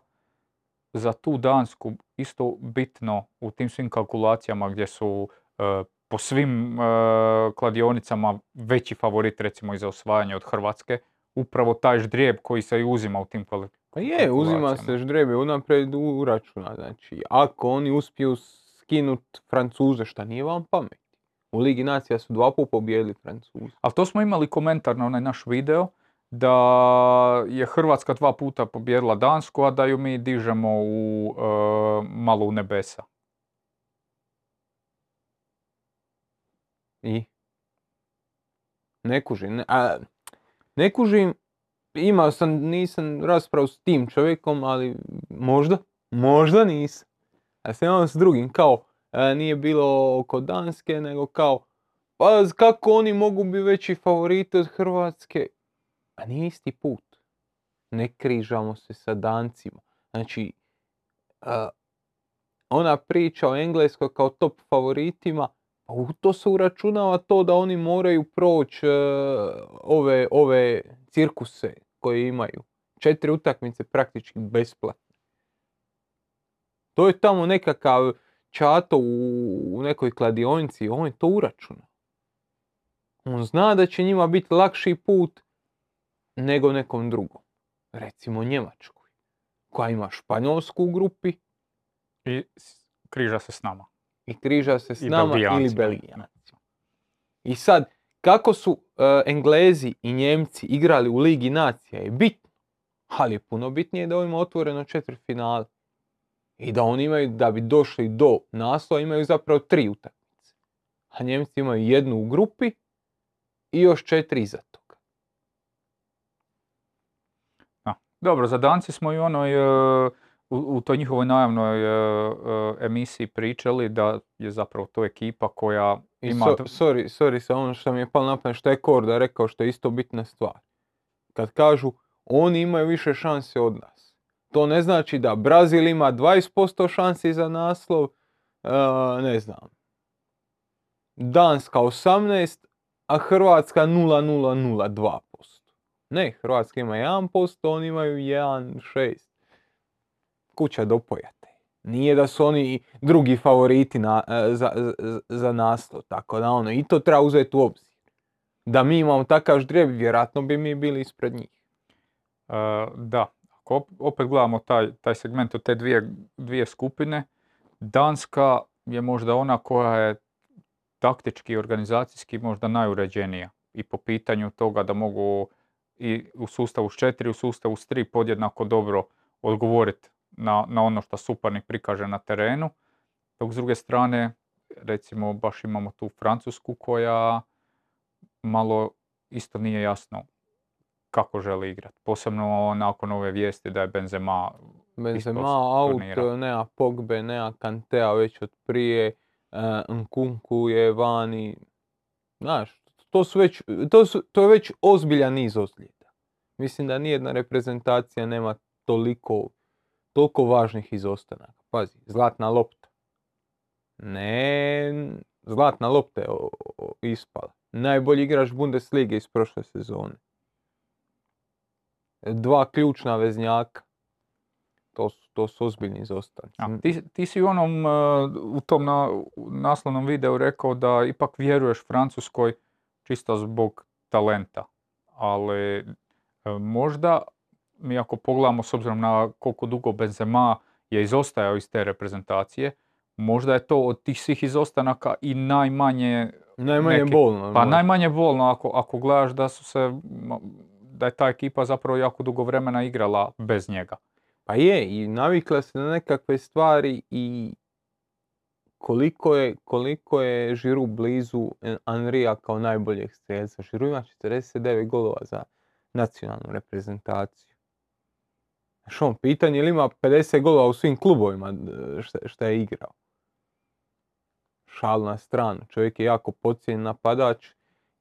za tu Dansku isto bitno u tim svim kalkulacijama gdje su e, po svim e, kladionicama veći favorit recimo i za osvajanje od Hrvatske, upravo taj ždrijeb koji se i uzima u tim kvali- Pa je, uzima se ždrijebe unaprijed uračuna. Znači, ako oni uspiju skinut Francuze, šta nije vam pamet. U Ligi nacija su dva puta pobijedili Francuze. Ali to smo imali komentar na onaj naš video, da je Hrvatska dva puta pobjedila Dansku, a da ju mi dižemo u e, malo u nebesa. I? Ne kužim. Ne, a, ne kužim, imao sam, nisam raspravu s tim čovjekom, ali možda, možda nisam. A sam imao s drugim, kao, nije bilo oko Danske, nego kao, pa kako oni mogu biti veći favoriti od Hrvatske? A nije isti put. Ne križamo se sa Dancima. Znači, e, ona priča o Engleskoj kao top favoritima, pa u to se uračunava to da oni moraju proći e, ove, ove cirkuse koje imaju. Četiri utakmice praktički besplatne. To je tamo nekakav čato u, u nekoj kladionici, on je to uračunao. On zna da će njima biti lakši put nego nekom drugom. Recimo Njemačkoj, koja ima Španjolsku u grupi, I križa se s nama. i križa se s I nama ili Belgijancima. Belgijancima. I sad, kako su e, Englezi i Njemci igrali u Ligi nacija je bitno, ali je puno bitnije da ovima otvoreno četiri finale. I da oni imaju, da bi došli do naslova, imaju zapravo tri utakmice. A Njemci imaju jednu u grupi i još četiri iza toga. Dobro, za Danci smo i onoj, e, u, u toj njihovoj najavnoj e, e, emisiji pričali da je zapravo to ekipa koja I ima... so- sorry, sorry, sa ono što mi je palo na pamet, što je Korda rekao, što je isto bitna stvar. Kad kažu, oni imaju više šanse od nas. To ne znači da Brazil ima 20% šansi za naslov, e, ne znam, Danska 18, a Hrvatska 0,002%. Ne, Hrvatska ima 1%, oni imaju 1,6. Kuća do pojate. Nije da su oni drugi favoriti na, e, za, za, naslov, tako da ono, i to treba uzeti u obzir. Da mi imamo takav ždrijeb, vjerojatno bi mi bili ispred njih. E, da, ako op- opet gledamo taj, taj segment od te dvije, dvije skupine, Danska je možda ona koja je taktički i organizacijski možda najuređenija i po pitanju toga da mogu i u sustavu s četiri, u sustavu s tri podjednako dobro odgovoriti na, na ono što suparnik prikaže na terenu. Dok s druge strane, recimo, baš imamo tu Francusku koja malo isto nije jasno kako želi igrati. Posebno nakon ove vijesti da je Benzema Benzema out, nema Pogbe, nema Kantea već od prije, e, Nkunku je vani. Znaš, to, su već, to, su, to je već ozbiljan niz ozljeda. Mislim da nijedna reprezentacija nema toliko, toliko važnih izostanaka. Pazi, zlatna lopta. Ne, zlatna lopta je o- o- ispala. Najbolji igrač Bundeslige iz prošle sezone. Dva ključna veznjaka. To su, to su ozbiljni izostanci. Ti, ti si u onom, uh, u tom na, naslovnom videu rekao da ipak vjeruješ Francuskoj čisto zbog talenta. Ali uh, možda mi ako pogledamo s obzirom na koliko dugo Benzema je izostajao iz te reprezentacije, možda je to od tih svih izostanaka i najmanje, Najmanje neki- bolno. pa možda. najmanje bolno ako, ako gledaš da su se, da je ta ekipa zapravo jako dugo vremena igrala bez njega. Pa je, i navikla se na nekakve stvari i koliko je, koliko je Žiru blizu Anrija kao najboljeg strijelca. Žiru ima 49 golova za nacionalnu reprezentaciju. Znaš on, pitanje je li ima 50 golova u svim klubovima šta, šta je igrao. Šal na stranu, čovjek je jako pocijenjen napadač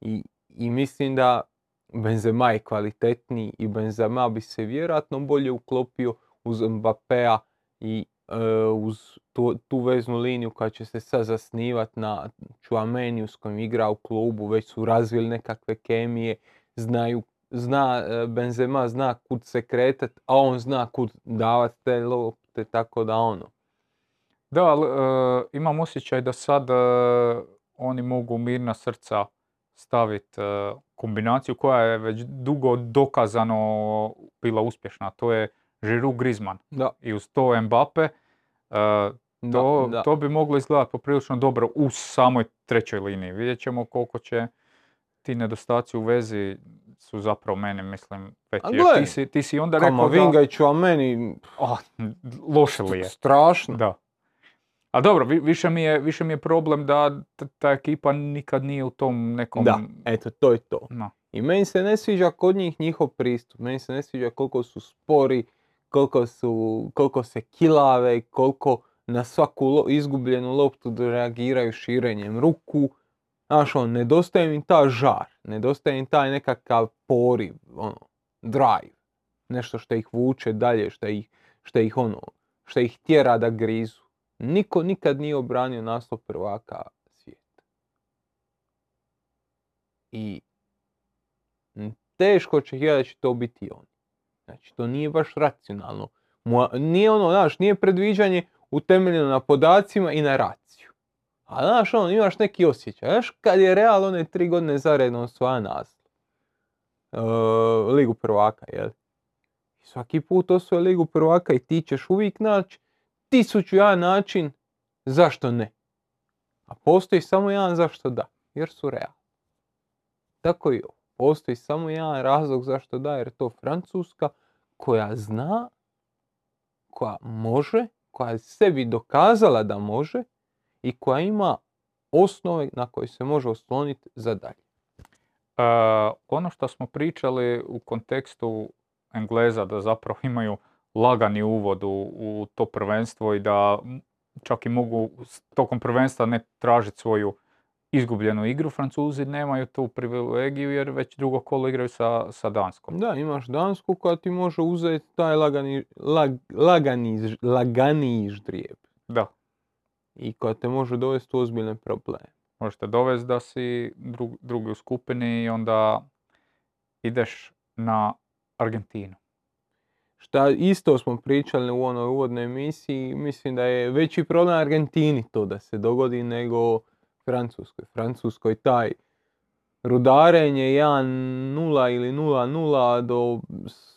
i, i mislim da Benzema je kvalitetniji i Benzema bi se vjerojatno bolje uklopio uz Mbappéa i e, uz tu, tu veznu liniju koja će se sad zasnivat na Chouameniju s kojim igra u klubu, već su razvili nekakve kemije, znaju, zna, e, Benzema zna kud se kretat, a on zna kud davat te lopte, tako da ono. Da, ali e, imam osjećaj da sad e, oni mogu mirna srca staviti kombinaciju koja je već dugo dokazano bila uspješna. To je Giroud Griezmann. Da, I uz to Mbappe, e, da, to, da. to bi moglo izgledati poprilično dobro u samoj trećoj liniji. Vidjet ćemo koliko će ti nedostaci u vezi su zapravo meni, mislim, gle, ti si, ti si onda rekao Kamavinga da... i Chouameni, Oh, loše li je? strašno. Da. A dobro, vi- više mi je, više mi je problem da ta ekipa nikad nije u tom nekom... Da, eto, to je to. No. I meni se ne sviđa kod njih njihov pristup. Meni se ne sviđa koliko su spori, koliko, su, koliko se kilave, koliko na svaku lo- izgubljenu loptu reagiraju širenjem ruku. Znaš, on, nedostaje im ta žar, nedostaje im taj nekakav poriv, ono, drive. Nešto što ih vuče dalje, što ih, što ih ono, što ih tjera da grizu. Niko nikad nije obranio naslov prvaka svijeta. I teško očekivati da će to biti on. Znači, to nije baš racionalno. Nije ono, znaš, nije predviđanje utemeljeno na podacima i na raciju. A znaš, ono, imaš neki osjećaj. Znaš, kad je Real one tri godine zaredno osvaja naslov. E, Ligu prvaka, jel? Svaki put osvoje Ligu prvaka i ti ćeš uvijek naći tisuću jedan način zašto ne. A postoji samo jedan zašto da, jer su Real. Tako i ovo. Postoji samo jedan razlog zašto da, jer je to Francuska koja zna, koja može, koja je sebi dokazala da može i koja ima osnove na koje se može osloniti za dalje. E, ono što smo pričali u kontekstu Engleza da zapravo imaju lagani uvod u, u to prvenstvo i da čak i mogu s- tokom prvenstva ne tražiti svoju izgubljenu igru. Francuzi nemaju tu privilegiju jer već drugo kolo igraju sa, sa Danskom. Da, imaš Dansku koja ti može uzeti taj lagani, lag, lagani, laganiji ždrijeb. Da, I koja te može dovesti u ozbiljne probleme. možete dovesti da si drug- drugi u skupini i onda ideš na Argentinu. Šta isto smo pričali u onoj uvodnoj emisiji, mislim da je veći problem Argentini to da se dogodi nego Francuskoj. Francuskoj taj rudarenje 1-0 ili 0-0 do s-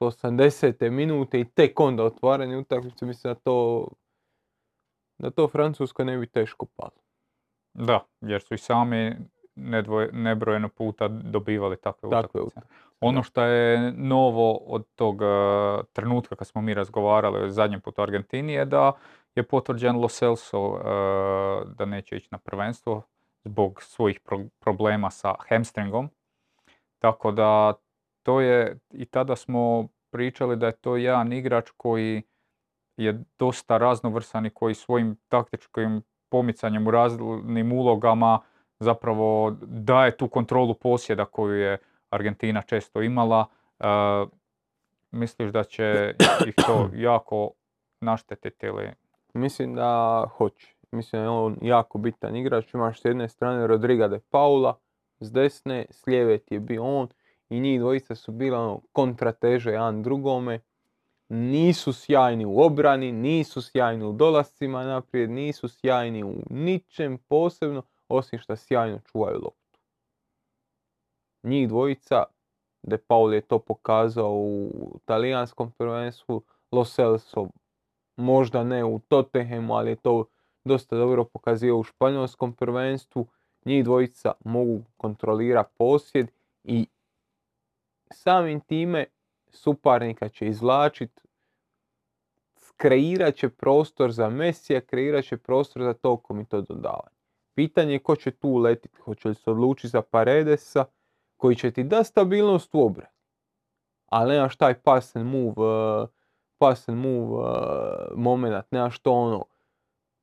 80. minute i tek onda otvaranje utakmice, mislim da to da to Francuskoj ne bi teško palo. Da, jer su i sami nedvoje- nebrojeno puta dobivali takve utakmice. Ono što je novo od tog eh, trenutka kad smo mi razgovarali zadnji put o Argentini je da je potvrđen Lo Celso eh, da neće ići na prvenstvo zbog svojih pro- problema sa hamstringom. Tako da to je, i tada smo pričali da je to jedan igrač koji je dosta raznovrsan i koji svojim taktičkim pomicanjem u raznim ulogama zapravo daje tu kontrolu posjeda koju je Argentina često imala. E, misliš da će ih to jako naštetiti ili... Mislim da hoće. Mislim da je on jako bitan igrač. Imaš s jedne strane Rodriga de Paula, s desne, s lijeve ti je bio on i njih dvojica su bila ono, kontrateže jedan drugome. Nisu sjajni u obrani, nisu sjajni u dolascima naprijed, nisu sjajni u ničem posebno, osim što sjajno čuvaju loptu. Njih dvojica, De Paul je to pokazao u talijanskom prvenstvu, Lo Celso možda ne u Tottenhamu, ali je to dosta dobro pokazio u španjolskom prvenstvu. Njih dvojica mogu kontrolirati posjed i samim time suparnika će izvlačit, kreirat će prostor za Mesija, kreirat će prostor za tokom i to dodavanje. Pitanje je ko će tu uletit, hoće li se odlučiti za Paredesa, koji će ti da stabilnost u obrani. Ali nemaš taj pass and move, uh, pass and move uh, moment, nemaš to ono,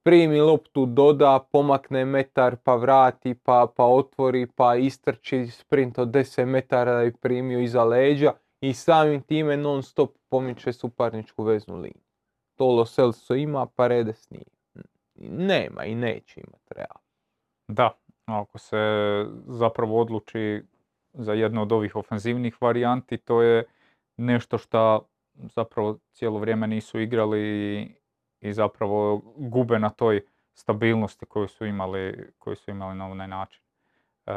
primi loptu, doda, pomakne metar, pa vrati, pa, pa otvori, pa istrči sprint od 10 metara da bi primio iza leđa i samim time non stop pomiče suparničku veznu liniju. To Lo Celso ima, Paredes nije. Nema i neće imati real. Da, ako se zapravo odluči za jednu od ovih ofenzivnih varijanti, to je nešto što zapravo cijelo vrijeme nisu igrali i, zapravo gube na toj stabilnosti koju su imali, koju su imali na onaj način. E,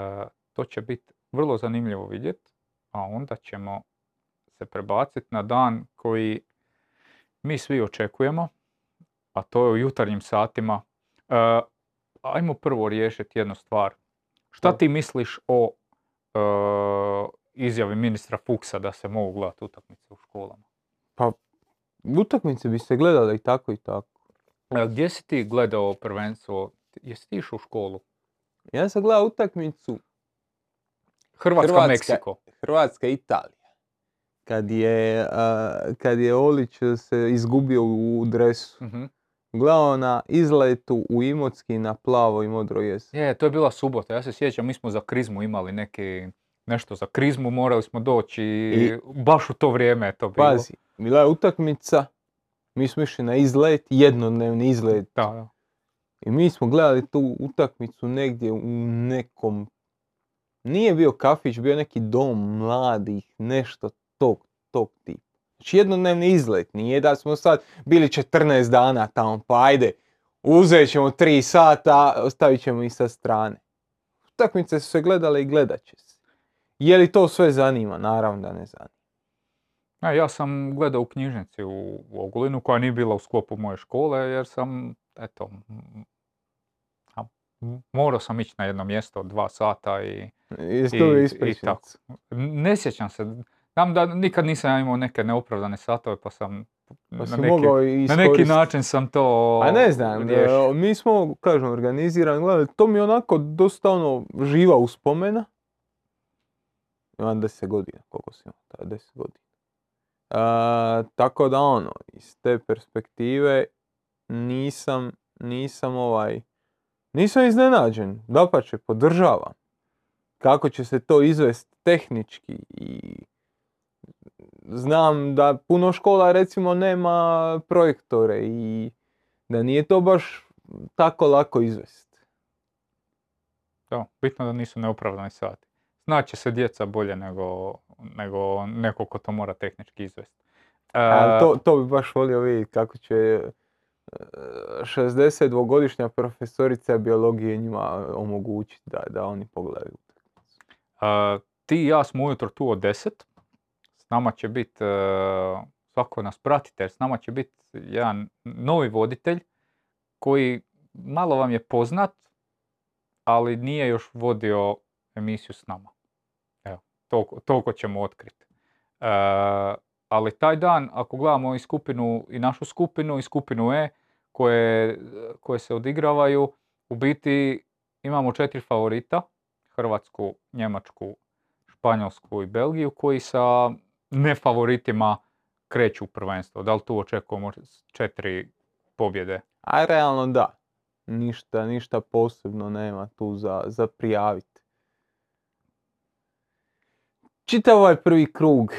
to će biti vrlo zanimljivo vidjeti, a onda ćemo se prebaciti na dan koji mi svi očekujemo, a to je u jutarnjim satima. E, ajmo prvo riješiti jednu stvar. Šta ti misliš o e, izjavi ministra Fuksa da se mogu gledati utakmice u školama? Utakmice bi se gledale i tako i tako. E, gdje si ti gledao prvenstvo? Jesi ti išao u školu? Ja sam gledao utakmicu Hrvatska, Hrvatska. Meksiko. Hrvatska Italija. Kad je, a, kad je Olić se izgubio u dresu. Mhm. Gledao na izletu u Imotski na plavo i modro jesen. Je, to je bila subota. Ja se sjećam, mi smo za krizmu imali neki, nešto za krizmu, morali smo doći I- baš u to vrijeme je to bilo. Pazi, bila je utakmica, mi smo išli na izlet, jednodnevni izlet. Da, da. I mi smo gledali tu utakmicu negdje u nekom, nije bio kafić, bio neki dom mladih, nešto tog, tog tipa. Znači jednodnevni izlet, nije da smo sad bili 14 dana tamo, pa ajde, uzet ćemo 3 sata, ostavit ćemo ih sa strane. Utakmice su se gledale i gledat će se. Je li to sve zanima? Naravno da ne zanima. E, ja sam gledao u knjižnici u, u Ogulinu koja nije bila u sklopu moje škole jer sam, eto, morao sam ići na jedno mjesto dva sata i I- dobio i ispričnicu? ne sjećam se. Znam da nikad nisam imao neke neopravdane satove pa sam Pa na neki, na neki način sam to A ne znam, riješio. e, mi smo, kažem, organizirani, gledali, to mi je onako dosta ono živa uspomena. Imam 10 godina, koliko sam imao, 10 godina. A, tako da ono, iz te perspektive nisam, nisam ovaj, nisam iznenađen, dapače, podržavam. Kako će se to izvesti tehnički i znam da puno škola recimo nema projektore i da nije to baš tako lako izvesti. Da, bitno da nisu neopravdani sati. Znaće se djeca bolje nego, nego neko ko to mora tehnički izvesti. E, to, to bi baš volio vidjeti kako će e, 62-godišnja profesorica biologije njima omogućiti da, da oni pogledaju. e, ti i ja smo ujutro tu od 10. Nama će biti, svako nas pratite, jer s nama će biti jedan novi voditelj koji malo vam je poznat, ali nije još vodio emisiju s nama. Evo, toliko, toliko ćemo otkriti. E, ali taj dan, ako gledamo i skupinu, i našu skupinu, i skupinu E, koje, koje se odigravaju, u biti imamo četiri favorita, Hrvatsku, Njemačku, Španjolsku i Belgiju, koji sa nefavoritima kreću u prvenstvo. Da li tu očekujemo četiri pobjede? A realno da. Ništa, ništa posebno nema tu za, za prijaviti. Čitav ovaj prvi krug,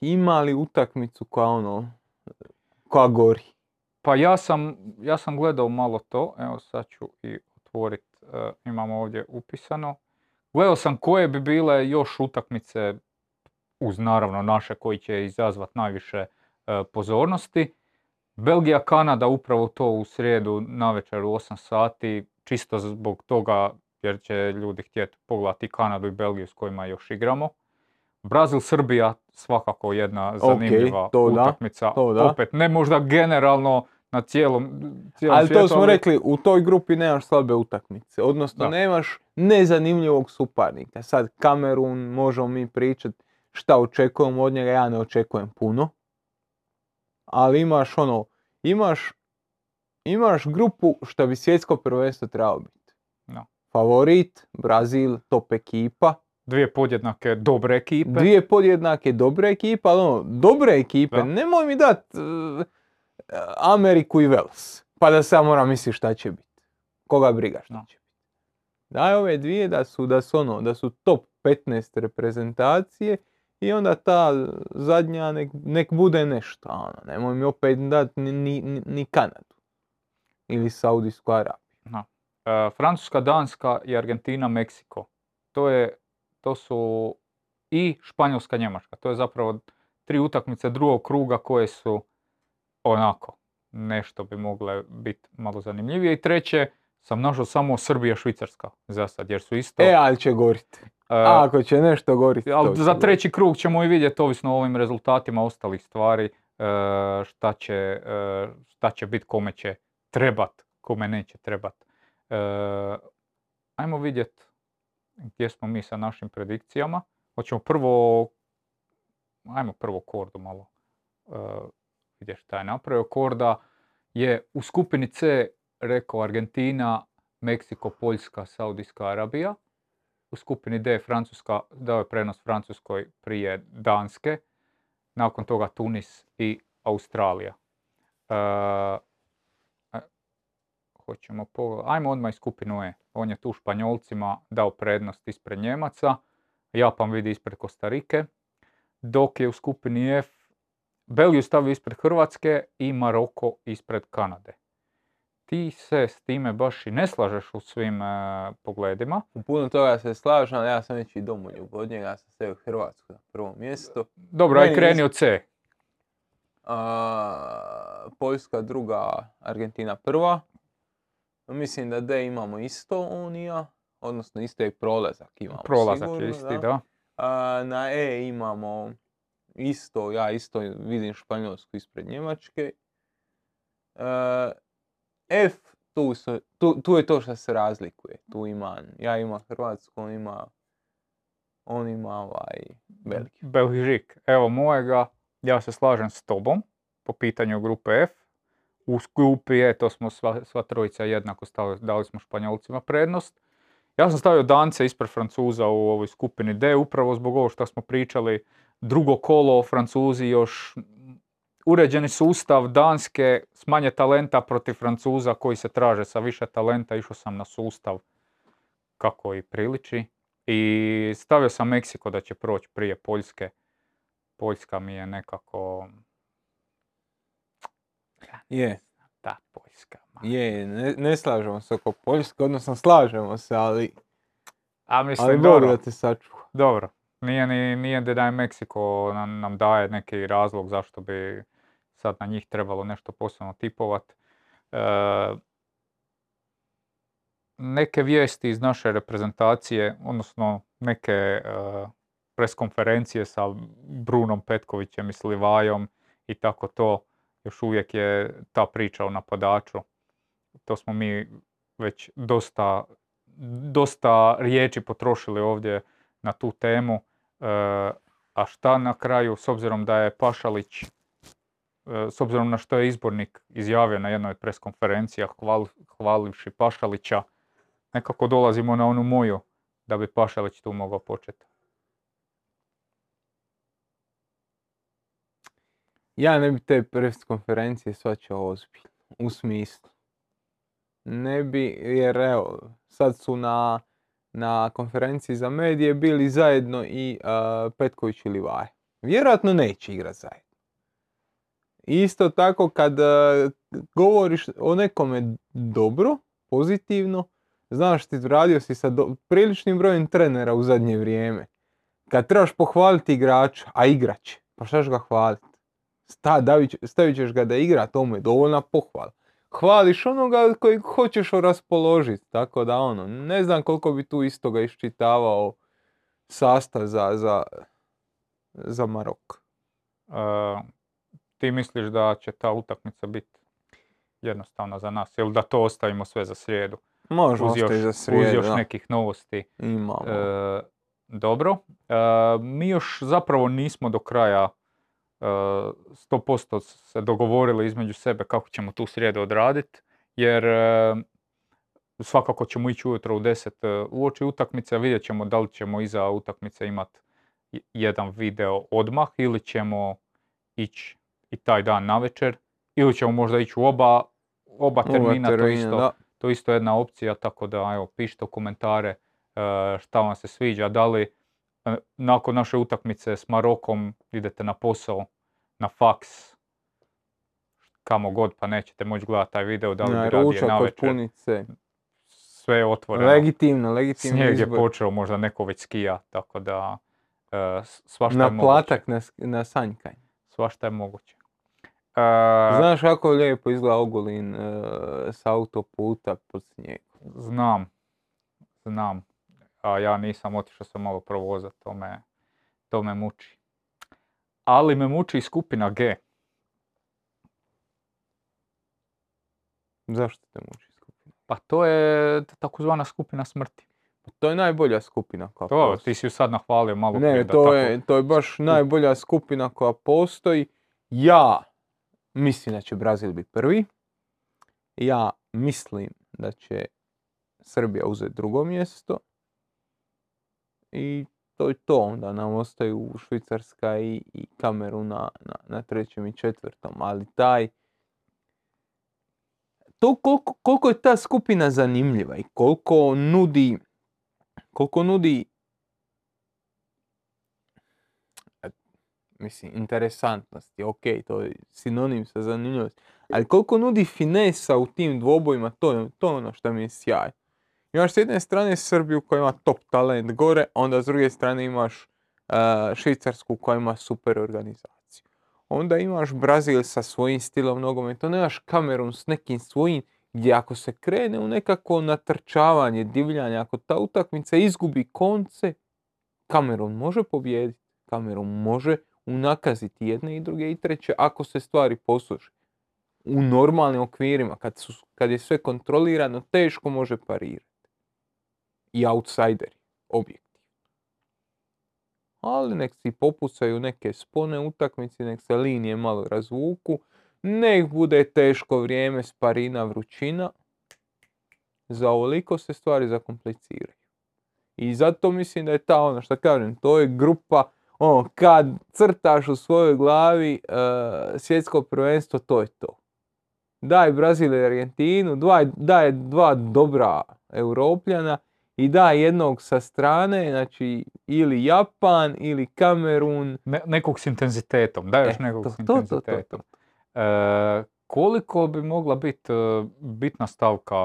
ima li utakmicu koja ono, koja gori? Pa ja sam, ja sam gledao malo to, evo sad ću i otvoriti, imamo ovdje upisano. Gledao sam koje bi bile još utakmice, uz naravno naše koji će izazvati najviše e, pozornosti. Belgija, Kanada upravo to u srijedu navečer u 8 sati, čisto zbog toga jer će ljudi htjeti pogledati Kanadu i Belgiju s kojima još igramo. Brazil, Srbija svakako jedna zanimljiva to da, utakmica. to da. Opet ne možda generalno na cijelom, cijelom Ali svijetu, to smo rekli, u toj grupi nemaš slabe utakmice. Odnosno, Da. nemaš nezanimljivog suparnika. Sad, Kamerun, možemo mi pričati šta očekujemo od njega, ja ne očekujem puno. Ali imaš ono, imaš, imaš grupu što bi svjetsko prvenstvo trebalo biti. Da. Favorit, Brazil, top ekipa. Dvije podjednake dobre ekipe. Dvije podjednake dobre ekipe, ali ono, dobre ekipe, Da. nemoj mi dat e, Ameriku i Vels, pa da se ja moram misliti šta će biti. Koga briga šta će biti. Daj ove dvije da su, da su ono, da su top 15 reprezentacije i onda ta zadnja nek, nek bude nešto. Ono, nemoj mi opet dati ni, ni, ni- Kanadu. Ili Saudijsku Arabiju. E, Francuska, Danska i Argentina, Meksiko. To, je, to su i Španjolska, Njemačka. To je zapravo tri utakmice drugog kruga koje su onako, nešto bi mogle biti malo zanimljivije. I treće, sam našao samo Srbija, Švicarska za sad, jer su isto... E, ali će gorit. E, Ako će nešto goriti, ali za treći krug ćemo i vidjeti, ovisno o ovim rezultatima ostalih stvari, e, šta će, e, šta će biti, kome će trebat, kome neće trebat. E, ajmo vidjeti gdje smo mi sa našim predikcijama. Hoćemo prvo, ajmo prvo Kordu malo vidjeti šta je napravio. Korda je u skupini C rekao Argentina, Meksiko, Poljska, Saudijska Arabija. U skupini D Francuska dao je prenos Francuskoj prije Danske. Nakon toga Tunis i Australija. E, e, hoćemo pogledati. Ajmo odmah i skupinu E. On je tu Španjolcima dao prednost ispred Njemaca. Japan vidi ispred Kostarike. Dok je u skupini F Belgiju stavio ispred Hrvatske i Maroko ispred Kanade. Ti se s time baš i ne slažeš u svim e, pogledima. U puno toga se slažem, ali ja sam već i domoljub od njega, ja sam stavio Hrvatsku na prvo mjesto. Dobro, aj kreni od C. A, Poljska druga, Argentina prva. Mislim da D imamo isto on i ja, odnosno isto je prolazak imamo Prolazak sigurno, je isti, da. A, na E imamo isto, ja isto vidim Španjolsku ispred Njemačke. E, F, tu, su- tu, tu je to što se razlikuje. Tu ima, ja imam Hrvatsku, on ima, on ima ovaj Belgiju. Belžik. Evo mojega, ja se slažem s tobom po pitanju grupe F. U grupi E, to smo sva, sva trojica jednako stavili, dali smo Španjolcima prednost. Ja sam stavio Dance ispred Francuza u ovoj skupini D, upravo zbog ovo što smo pričali drugo kolo, Francuzi još uređeni sustav Danske s manje talenta protiv Francuza koji se traže sa više talenta, išao sam na sustav kako i priliči. I stavio sam Meksiko da će proći prije Poljske. Poljska mi je nekako... Je, Ta Poljska. je, ne, ne slažemo se oko Poljske, odnosno slažemo se, ali, A mislim, ali dobro, da te sačuva. dobro. Nije, ni, nije da je Meksiko nam, nam daje neki razlog zašto bi sad na njih trebalo nešto posebno tipovat. E, neke vijesti iz naše reprezentacije, odnosno neke e, preskonferencije sa Brunom Petkovićem i s Livajom i tako to, još uvijek je ta priča o napadaču. To smo mi već dosta, dosta riječi potrošili ovdje na tu temu. E, a šta na kraju, s obzirom da je Pašalić, s obzirom na što je izbornik izjavio na jednoj od preskonferencija hval, hvalivši Pašalića, nekako dolazimo na onu moju da bi Pašalić tu mogao početi. Ja ne bi te press konferencije svačao ozbiljno, u smislu. Ne bi, jer evo, sad su na, na konferenciji za medije bili zajedno i uh, Petković i Livaj. Vjerojatno neće igrat zajedno. Isto tako kad uh, govoriš o nekome dobro, pozitivno, znaš ti radio si sa priličnim brojem trenera u zadnje vrijeme. Kad trebaš pohvaliti igrača, a igrač, pa šta ga hvaliti? Stavit ćeš ga da igra, to mu je dovoljna pohvala. Hvališ onoga koji hoćeš raspoložiti, tako da ono, ne znam koliko bi tu istoga iščitavao sastav za, za, za Marok. E, ti misliš da će ta utakmica biti jednostavna za nas ili da to ostavimo sve za srijedu? Možemo Uz još, za uz srijedu, još da. nekih novosti. Imamo. E, dobro. E, mi još zapravo nismo do kraja e, 100% se dogovorili između sebe kako ćemo tu srijedu odraditi, jer e, svakako ćemo ići ujutro u 10 e, uoči utakmice, vidjet ćemo da li ćemo iza utakmice imati jedan video odmah ili ćemo ići i taj dan navečer ili ćemo možda ići u oba, oba termina, to isto da. to je isto jedna opcija, tako da evo, pišite u komentare e, šta vam se sviđa, da li e, nakon naše utakmice s Marokom idete na posao, na faks, kamo god pa nećete moći gledati taj video, da li Na bi radije ručak od navečer, punice. sve je otvoreno. Legitimno, legitimno Snijeg je počeo, možda neko već skija, tako da e, svašta je Na moguće. platak, na, sk- na sanjkanj. Svašta je moguće. Znaš kako lijepo izgleda Ogulin e, s autoputa pod snijegom. Znam, znam. A ja nisam otišao sam malo provozat, to me, to me muči. Ali me muči i skupina G. Zašto te muči skupina? Pa to je takozvana skupina smrti. Pa To je najbolja skupina koja To, postoji. ti si ju sad nahvalio malo prije Ne, to tako- je, to je baš najbolja skupina koja postoji. Ja mislim da će Brazil biti prvi. Ja mislim da će Srbija uzeti drugo mjesto. I to je to. Onda nam ostaju Švicarska i, i Kamerun na, na, na trećem i četvrtom. Ali taj... To koliko, koliko je ta skupina zanimljiva i koliko nudi koliko nudi mislim, interesantnosti, ok, to je sinonim sa zanimljivosti, ali koliko nudi finesa u tim dvobojima, to je, to ono što mi je sjaj. Imaš s jedne strane Srbiju koja ima top talent gore, onda s druge strane imaš uh, Švicarsku koja ima super organizaciju. Onda imaš Brazil sa svojim stilom nogometa, onda imaš Kamerun s nekim svojim, gdje ako se krene u nekako natrčavanje, divljanje, ako ta utakmica izgubi konce, Kamerun može pobijediti. Kamerun može unakaziti jedne i druge i treće ako se stvari poslože. U normalnim okvirima, kad, su, kad je sve kontrolirano, teško može parirati. I outsideri, objektivno. Ali nek si popucaju neke spone utakmici, nek se linije malo razvuku, nek bude teško vrijeme, sparina, vrućina. Za ovoliko se stvari zakompliciraju. I zato mislim da je ta ono što kažem, to je grupa ono, kad crtaš u svojoj glavi e, svjetsko prvenstvo, to je to. Daj Brazil i Argentinu, dva, daj dva dobra europljana i daj jednog sa strane, znači ili Japan ili Kamerun. Ne- nekog s intenzitetom, daj još E, nekog to- s to, to, to, intenzitetom. E, koliko bi mogla biti e, bitna stavka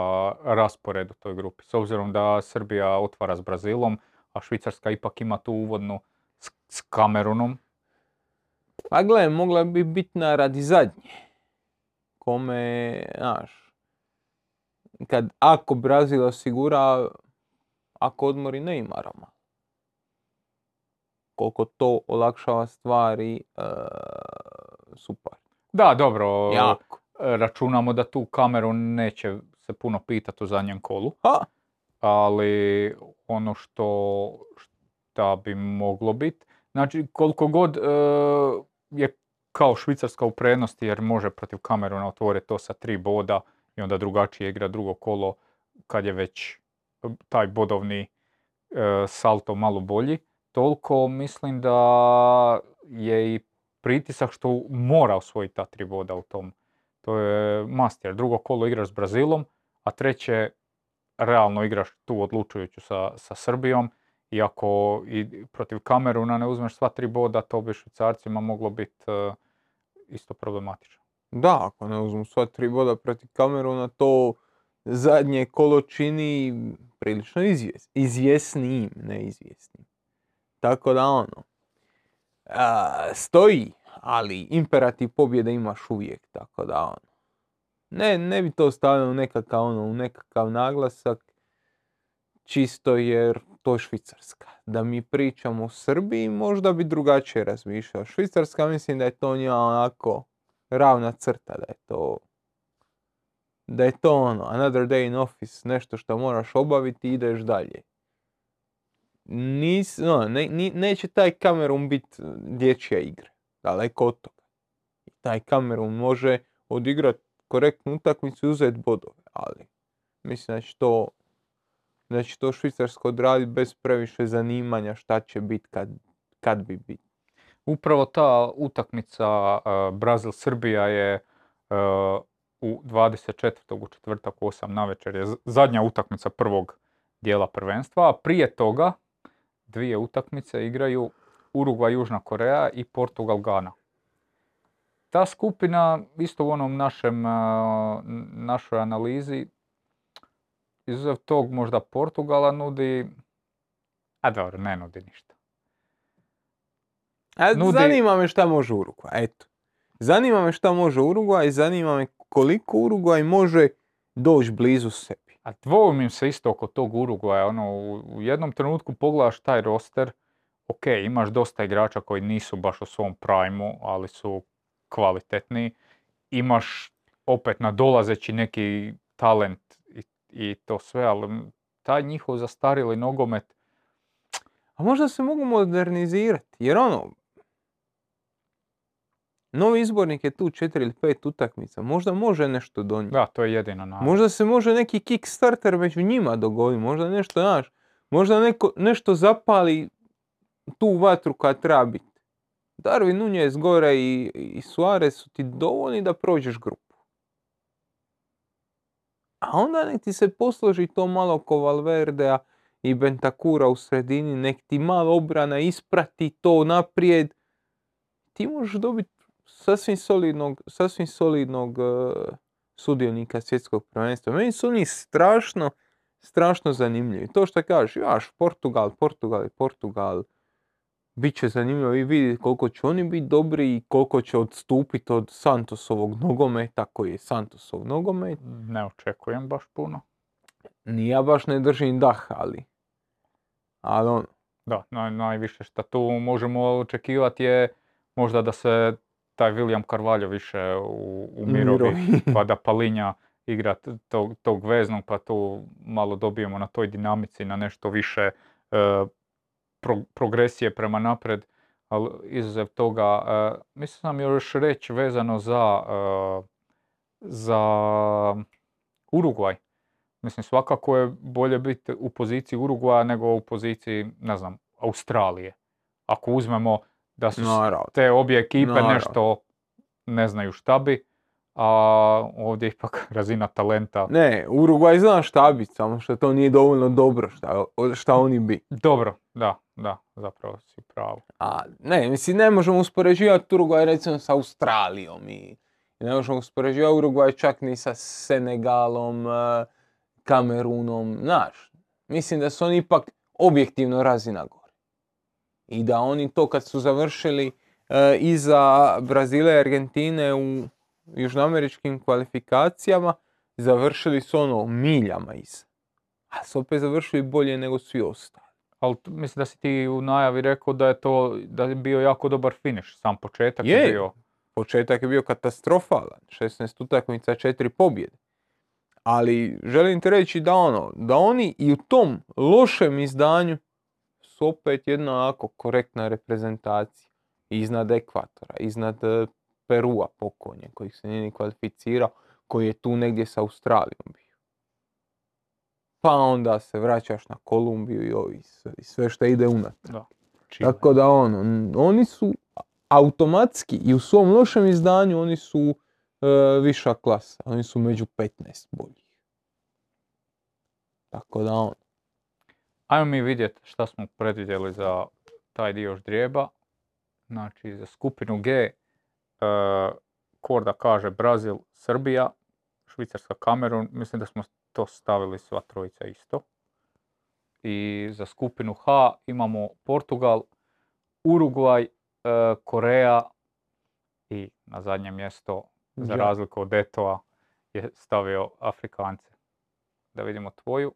raspored u toj grupi? S obzirom da Srbija otvara s Brazilom, a Švicarska ipak ima tu uvodnu s, s Kamerunom. Pa gle, mogla bi bitna radi zadnje. Kome, znaš, kad, ako Brazil osigura, ako odmori Neymara malo. Koliko to olakšava stvari, e, super. Da, dobro, Jako. računamo da tu Kamerun neće se puno pitati u zadnjem kolu. Ha, ali ono što šta bi moglo biti, znači koliko god e, je kao Švicarska u prednosti jer može protiv Kameruna otvoriti to sa tri boda i onda drugačije igra drugo kolo kad je već taj bodovni e, salto malo bolji, toliko mislim da je i pritisak što mora osvojiti ta tri boda u tom. To je must jer drugo kolo igraš s Brazilom, a treće realno igraš tu odlučujuću sa, sa Srbijom i ako i protiv Kameruna ne uzmeš sva tri boda, to bi Švicarcima moglo biti e, isto problematično. da, ako ne uzmu sva tri boda protiv Kameruna, to zadnje kolo čini prilično izvjes, izvjesnijim, ne izvjesnim. Tako da ono, a, stoji, ali imperativ pobjede imaš uvijek, tako da ono. Ne, ne bi to stavljao u nekakav, ono, nekakav naglasak, čisto jer to je Švicarska. Da mi pričamo o Srbiji, možda bi drugačije razmišljao. Švicarska mislim da je to njima onako ravna crta, da je to da je to ono, another day in office, nešto što moraš obaviti i ideš dalje. Nis, no, ne, ni- neće taj Kamerun biti dječja igra, daleko od toga. Taj Kamerun može odigrat korektnu utakmicu i uzeti bodove, ali mislim da će to će to Švicarsko odraditi bez previše zanimanja šta će biti kad, kad bi biti. Upravo ta utakmica e, Brazil-Srbija je e, u 24. u četvrtak u 8 navečer je z- zadnja utakmica prvog dijela prvenstva, a prije toga dvije utakmice igraju Urugvaj, Južna Koreja i Portugal, Gana. Ta skupina, isto u onom našem, e, našoj analizi, izuzev tog možda Portugala nudi, a dobro, ne nudi ništa. A Nudi- zanima me šta može Urugvaj, eto. Zanima me šta može Urugvaj i zanima me koliko Urugvaj može doći blizu sebi. A dvojim se isto oko tog Urugvaja, ono, u, u jednom trenutku pogledaš taj roster, ok, imaš dosta igrača koji nisu baš u svom primu, ali su kvalitetni. Imaš opet nadolazeći neki talent i, to sve, ali taj njihov zastarili nogomet, A možda se mogu modernizirati, jer ono, novi izbornik je tu četiri ili pet utakmica, možda može nešto donijeti. da, to je jedino na... Možda se može neki kickstarter među njima dogoditi, možda nešto, znaš, možda neko, nešto zapali tu vatru koja treba biti. Darwin Nunez gore i, i Suarez su ti dovoljni da prođeš grupu. A onda nek ti se posloži to malo ko Valverdea i Bentakura u sredini, nek ti malo obrana isprati to naprijed. Ti možeš dobiti sasvim solidnog, sasvim solidnog eh, sudionika svjetskog prvenstva. Meni su oni strašno, strašno zanimljivi. To što kažeš, jaš, Portugal, Portugal i Portugal, bit će zanimljivo i vidjeti koliko će oni biti dobri i koliko će odstupiti od Santosovog nogometa koji je Santosov nogomet. Ne očekujem baš puno. Ni ja baš ne držim dah, ali... Ali ono, Da, naj, najviše što tu možemo očekivati je možda da se taj William Carvalho više u, umirovi, mirovi. pa da Palinja igra tog, tog veznog, pa tu malo dobijemo na toj dinamici, na nešto više e, pro- progresije prema napred, ali izuzev toga, e, mislim sam još reći vezano za, e, za Urugvaj. Mislim, svakako je bolje biti u poziciji Urugvaja nego u poziciji, ne znam, Australije. Ako uzmemo da su Naravno. te obje ekipe Naravno. nešto ne znaju šta bi, a ovdje ipak razina talenta. Ne, Uruguay zna šta bi, samo što to nije dovoljno dobro šta, šta oni bi. Dobro, da, da, zapravo si pravo. A ne, mislim, ne možemo uspoređivati Uruguay recimo sa Australijom i ne možemo uspoređivati Uruguay čak ni sa Senegalom, eh, Kamerunom, znaš. Mislim da su oni ipak objektivno razina gore. I da oni to kad su završili eh, iza Brazila i Argentine u južnoameričkim kvalifikacijama, završili su ono miljama iza. A su opet završili bolje nego svi ostali. Ali mislim da si ti u najavi rekao da je to, da je bio jako dobar finish. Sam početak je, Je. bio. Početak je bio katastrofalan, 16 utakmica, 4 pobjede. Ali želim ti reći da ono, da oni i u tom lošem izdanju su opet jedna onako korektna reprezentacija. Iznad ekvatora, iznad e, Perua pokonje, koji se nije ni kvalificirao, koji je tu negdje sa Australijom bio. Pa onda se vraćaš na Kolumbiju i ovi sve, i sve što ide unatrag. Tako da ono, oni su automatski i u svom lošem izdanju oni su e, viša klasa. Oni su među 15 boljih. Tako da ono, Ajmo mi vidjeti šta smo predvidjeli za taj dio ždrijeba. Znači, za skupinu G, e, Korda kaže Brazil, Srbija, Švicarska, Kamerun. Mislim da smo to stavili sva trojica isto. I za skupinu H imamo Portugal, Urugvaj, e, Koreja i na zadnje mjesto, za razliku od Etoa, je stavio Afrikance. Da vidimo tvoju.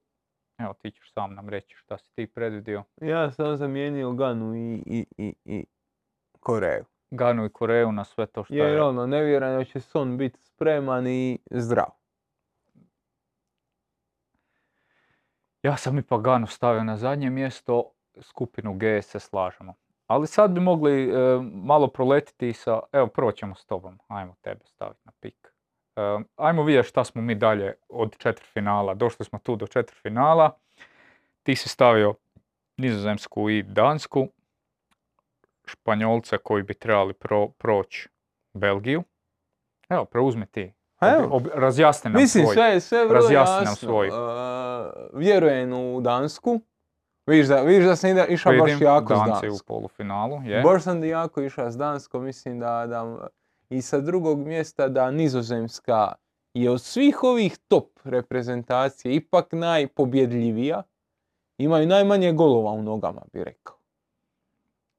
Evo, ti ćeš sam nam reći šta si ti predvidio. ja sam zamijenio Ganu i, i, i, i Koreju. Ganu i Koreju na sve to što Jer je. ono, ne vjerujem da će Son biti spreman i zdrav. Ja sam ipak Ganu stavio na zadnje mjesto, skupinu G se slažemo. Ali sad bi mogli e, malo proletiti sa, evo prvo ćemo s tobom, ajmo tebe staviti na pik. E, ajmo vidjeti šta smo mi dalje od četvrtfinala. Došli smo tu do četvrtfinala. Ti si stavio Nizozemsku i Dansku. Španjolce koji bi trebali pro, proći Belgiju. Evo, preuzmi ti. Ob- ob- razjasni nam Mislim, svoj. sve sve vrlo razjasni nam jasno. svoj. E, vjerujem u Dansku. Vidiš da, vidiš da sam ide- išao baš Vidim, jako s Danci u Danskom. polufinalu, je. Baš sam jako išao s Danskom, mislim da, da i sa drugog mjesta da Nizozemska je od svih ovih top reprezentacija ipak najpobjedljivija. Imaju najmanje golova u nogama, bi rekao.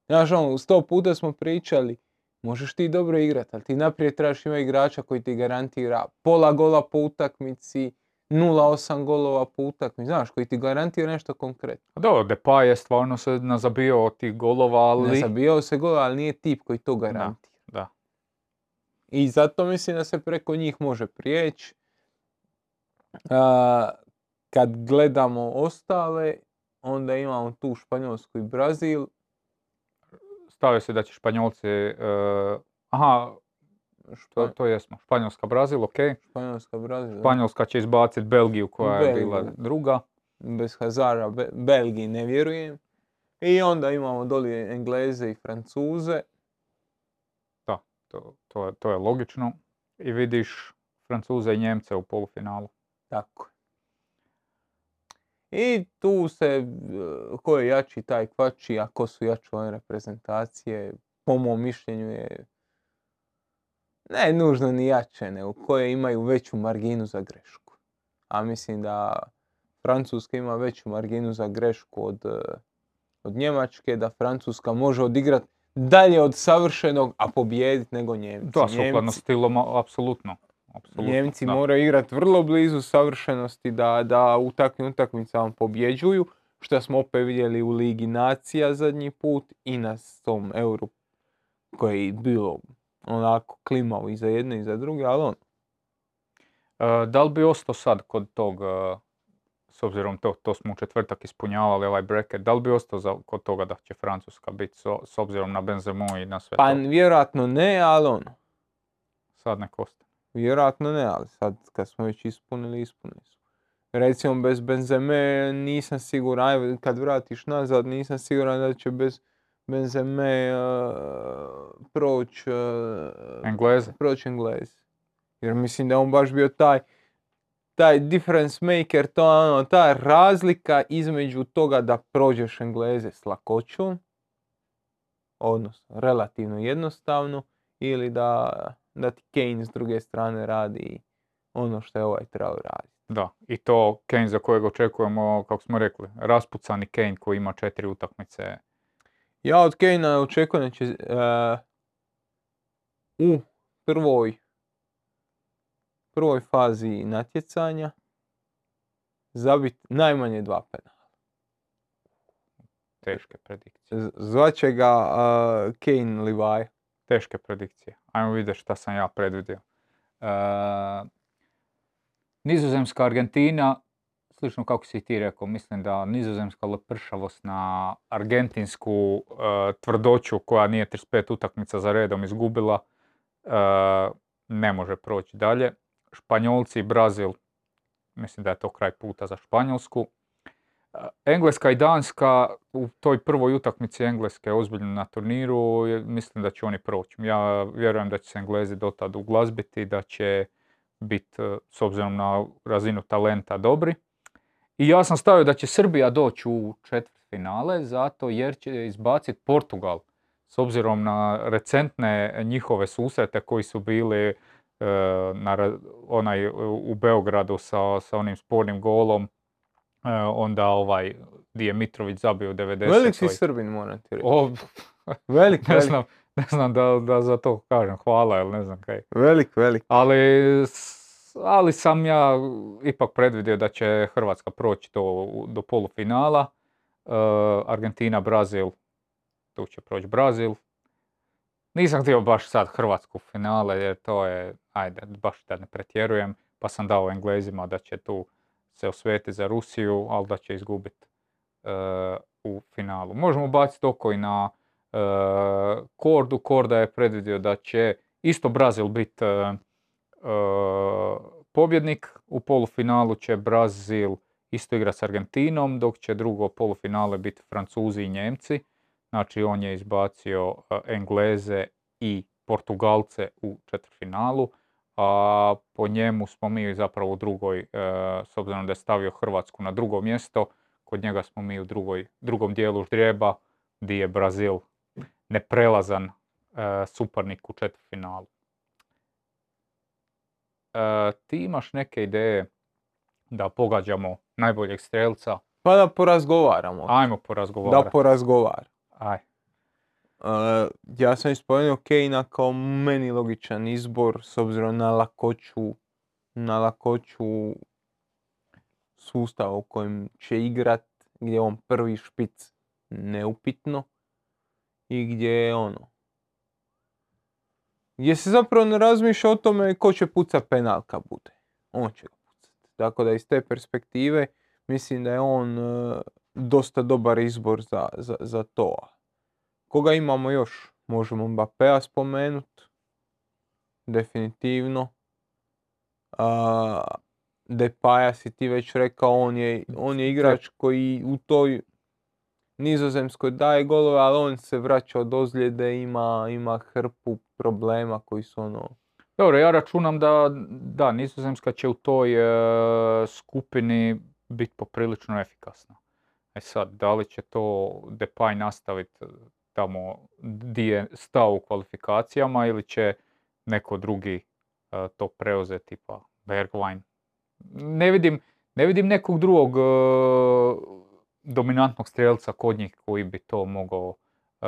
Znaš, ono, sto puta smo pričali, možeš ti dobro igrati, ali ti naprijed trebaš imati igrača koji ti garantira pola gola po utakmici, 0,8 golova po utakmici, znaš, koji ti garantira nešto konkretno. Dobro, Depay je stvarno se nazabio od tih golova, ali... Ne zabijao se gol, ali nije tip koji to garantira. Da. I zato mislim da se preko njih može prijeći. Kad gledamo ostale, onda imamo tu Španjolsku i Brazil. Stavio se da će Španjolci... e, aha, to, Špa- to jesmo. Španjolska, Brazil, ok. Španjolska, Brazil. da. Španjolska će izbaciti Belgiju koja je bila Belgiju. druga. Bez Hazara, Be- Belgiji ne vjerujem. I onda imamo doli Engleze i Francuze. To, to, je, to je logično. I vidiš Francuze i Njemce u polufinalu. Tako je. I tu se, e, ko je jači taj kvači, a ko su jače ove reprezentacije, po mom mišljenju je ne nužno ni jače, nego koje imaju veću marginu za grešku. A mislim da Francuska ima veću marginu za grešku od, e, od Njemačke, da Francuska može odigrati dalje od savršenog, a pobijediti nego Njemci. Da, sukladno stilom, apsolutno. Apsolutno, Njemci da. moraju igrati vrlo blizu savršenosti da, da u takvim utakmicama pobjeđuju, što smo opet vidjeli u Ligi nacija zadnji put i na tom euru koji je bilo onako klimao i za jedne i za druge, ali on, E, da li bi ostao sad kod tog, e, s obzirom to, to smo u četvrtak ispunjavali ovaj bracket, da li bi ostao za, kod toga da će Francuska biti so- s obzirom na Benzemu i na sve pa to? vjerojatno ne, ali ono, Sad nek ostane. Vjerojatno ne, ali sad kad smo već ispunili, ispunili smo. Recimo bez Benzeme nisam siguran, kad vratiš nazad nisam siguran da će bez Benzeme proć Engleze. proć Englezi. Jer mislim da on baš bio taj taj difference maker, to ono, ta razlika između toga da prođeš Engleze s lakoćom, odnosno relativno jednostavno, ili da, da ti Kane s druge strane radi ono što je ovaj trebao raditi. Da, i to Kane za kojeg očekujemo, kako smo rekli, raspucani Kane koji ima četiri utakmice. Ja od Kanea očekujem da će eh, u prvoj prvoj fazi natjecanja zabiti najmanje dva penala. Teške predikcije. Zvaće ga eh, Kane Levi. Teške predikcije. Ajmo vidjeti šta sam ja predvidio. E, Nizozemska, Argentina, slično kako si ti rekao, mislim da nizozemska lepršavost na argentinsku e, tvrdoću koja nije 35 utakmica za redom izgubila, e, ne može proći dalje. Španjolci i Brazil, mislim da je to kraj puta za Španjolsku. E, Engleska i Danska, u toj prvoj utakmici Engleske ozbiljno na turniru, mislim da će oni proći. Ja vjerujem da će se Englezi dotad uglazbiti, da će biti, s obzirom na razinu talenta, dobri. I ja sam stavio da će Srbija doći u četvrtfinale, zato jer će izbaciti Portugal. S obzirom na recentne njihove susrete koji su bili e, na, onaj, e, u Beogradu sa, sa onim spornim golom, e, onda ovaj di je Mitrović zabio u 90. Velik si Srbin, moram ti reći. O, Velik, ne velik, znam, ne znam da, da za to kažem hvala ili ne znam kaj. velik, velik. Ali, ali sam ja ipak predvidio da će Hrvatska proći do, do polufinala. E, Argentina, Brazil, tu će proći Brazil. Nisam htio baš sad Hrvatsku finale jer to je, ajde, baš da ne pretjerujem, pa sam dao Englezima da će tu se osvetiti za Rusiju, ali da će izgubiti u finalu. Možemo baciti oko i na e, Kordu. Korda je predvidio da će isto Brazil biti e, e, pobjednik. U polufinalu će Brazil isto igrati s Argentinom, dok će drugo polufinale biti Francuzi i Njemci. Znači on je izbacio e, Engleze i Portugalce u četvrtfinalu, a po njemu smo mi zapravo u drugoj, e, s obzirom da je stavio Hrvatsku na drugo mjesto, kod njega smo mi u drugoj, drugom dijelu ždrijeba, gdje je Brazil neprelazan e, suparnik u četvrtfinalu. E, ti imaš neke ideje da pogađamo najboljeg strelca? Pa da porazgovaramo. Ajmo Da porazgovarati. porazgovar. Aj. Ja sam ispomenuo Kejna kao meni logičan izbor s obzirom na lakoću, na lakoću sustava u kojem će igrat, gdje je on prvi špic neupitno i gdje je ono, gdje se zapravo ne razmišlja o tome ko će pucat penal kad bude. On će ga pucat. Tako da iz te perspektive mislim da je on uh, dosta dobar izbor za, za, za to. Koga imamo još? Možemo Mbappéa spomenut. Definitivno. A, Depaja si ti već rekao, on je, on je igrač koji u toj nizozemskoj daje golove, ali on se vraća od ozljede, ima, ima hrpu problema koji su ono... Dobro, ja računam da, da, Nizozemska će u toj e, skupini biti poprilično efikasna. E sad, da li će to Depay nastaviti tamo di je stao u kvalifikacijama ili će neko drugi e, to preuzeti, tipa Bergwijn. Ne vidim, ne vidim nekog drugog e, dominantnog strelca kod njih koji bi to mogao, e,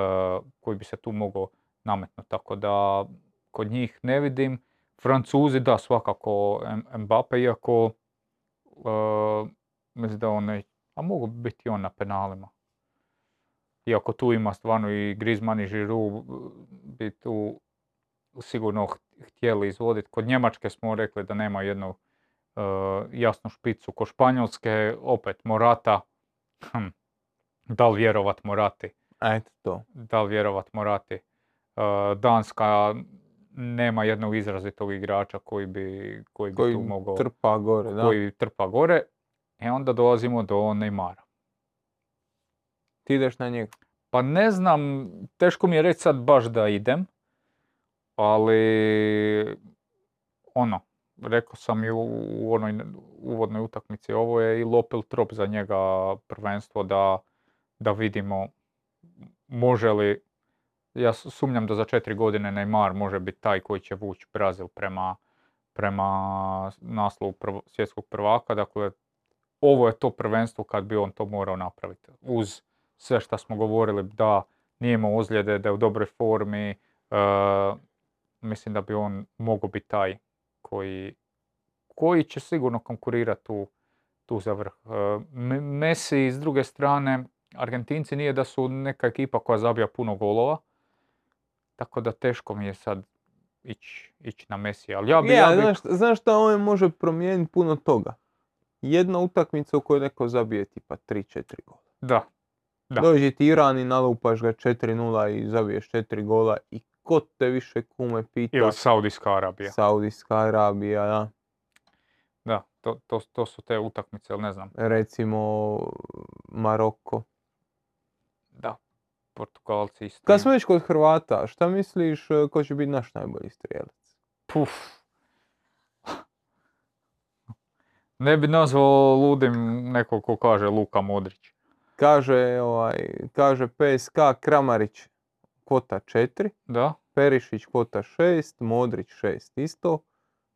koji bi se tu mogao nametnuti. Tako da kod njih ne vidim. Francuzi da svakako Mbappe, iako mislim da on ne, a mogu biti on na penalima. Iako tu ima stvarno i Griezmann i Giroud bi tu sigurno ht- htjeli izvoditi. Kod Njemačke smo rekli da nema jednu e, jasnu špicu. Kod Španjolske opet Morata. Hm, da li vjerovat Morati? Eto to. da li vjerovat Morati. E, Danska nema jednog izrazitog igrača koji bi, koji bi Koji tu mogao, trpa gore, da. koji trpa gore. E onda dolazimo do Neymara. Ti ideš na njega. Pa ne znam, teško mi je reći sad baš da idem, ali ono, rekao sam i u, onoj uvodnoj utakmici, ovo je i lopil trop za njega prvenstvo da, da vidimo može li, ja sumnjam da za četiri godine Neymar može biti taj koji će vući Brazil prema, prema naslovu prv- svjetskog prvaka, dakle ovo je to prvenstvo kad bi on to morao napraviti. Uz sve što smo govorili da nije imao ozljede, da je u dobroj formi, e, mislim da bi on mogao biti taj koji, koji će sigurno konkurirati tu, tu za vrh. Me- Messi s druge strane, Argentinci nije da su neka ekipa koja zabija puno golova, tako da teško mi je sad ići ići na Messi, ali ja bi, ja ali bi- znaš, znaš šta on može promijeniti puno toga? Jedna utakmica u kojoj neko zabije tipa 3-4 gola. da, Da. Dođe ti Iran i nalupaš ga 4-0 i zabiješ 4 gola i ko te više kume pita? ili Saudijska Arabija. Saudijska Arabija, da. Da, to, to, to su te utakmice, ali ne znam. recimo Maroko. Da, Portugalci isto. Kad smo već kod Hrvata, šta misliš e, ko će biti naš najbolji strijelac? Puf. Ne bi nazvao ludim nekog ko kaže Luka Modrić. Kaže, ovaj, kaže PSK Kramarić kvota 4, Da? Perišić kvota 6, Modrić 6 isto,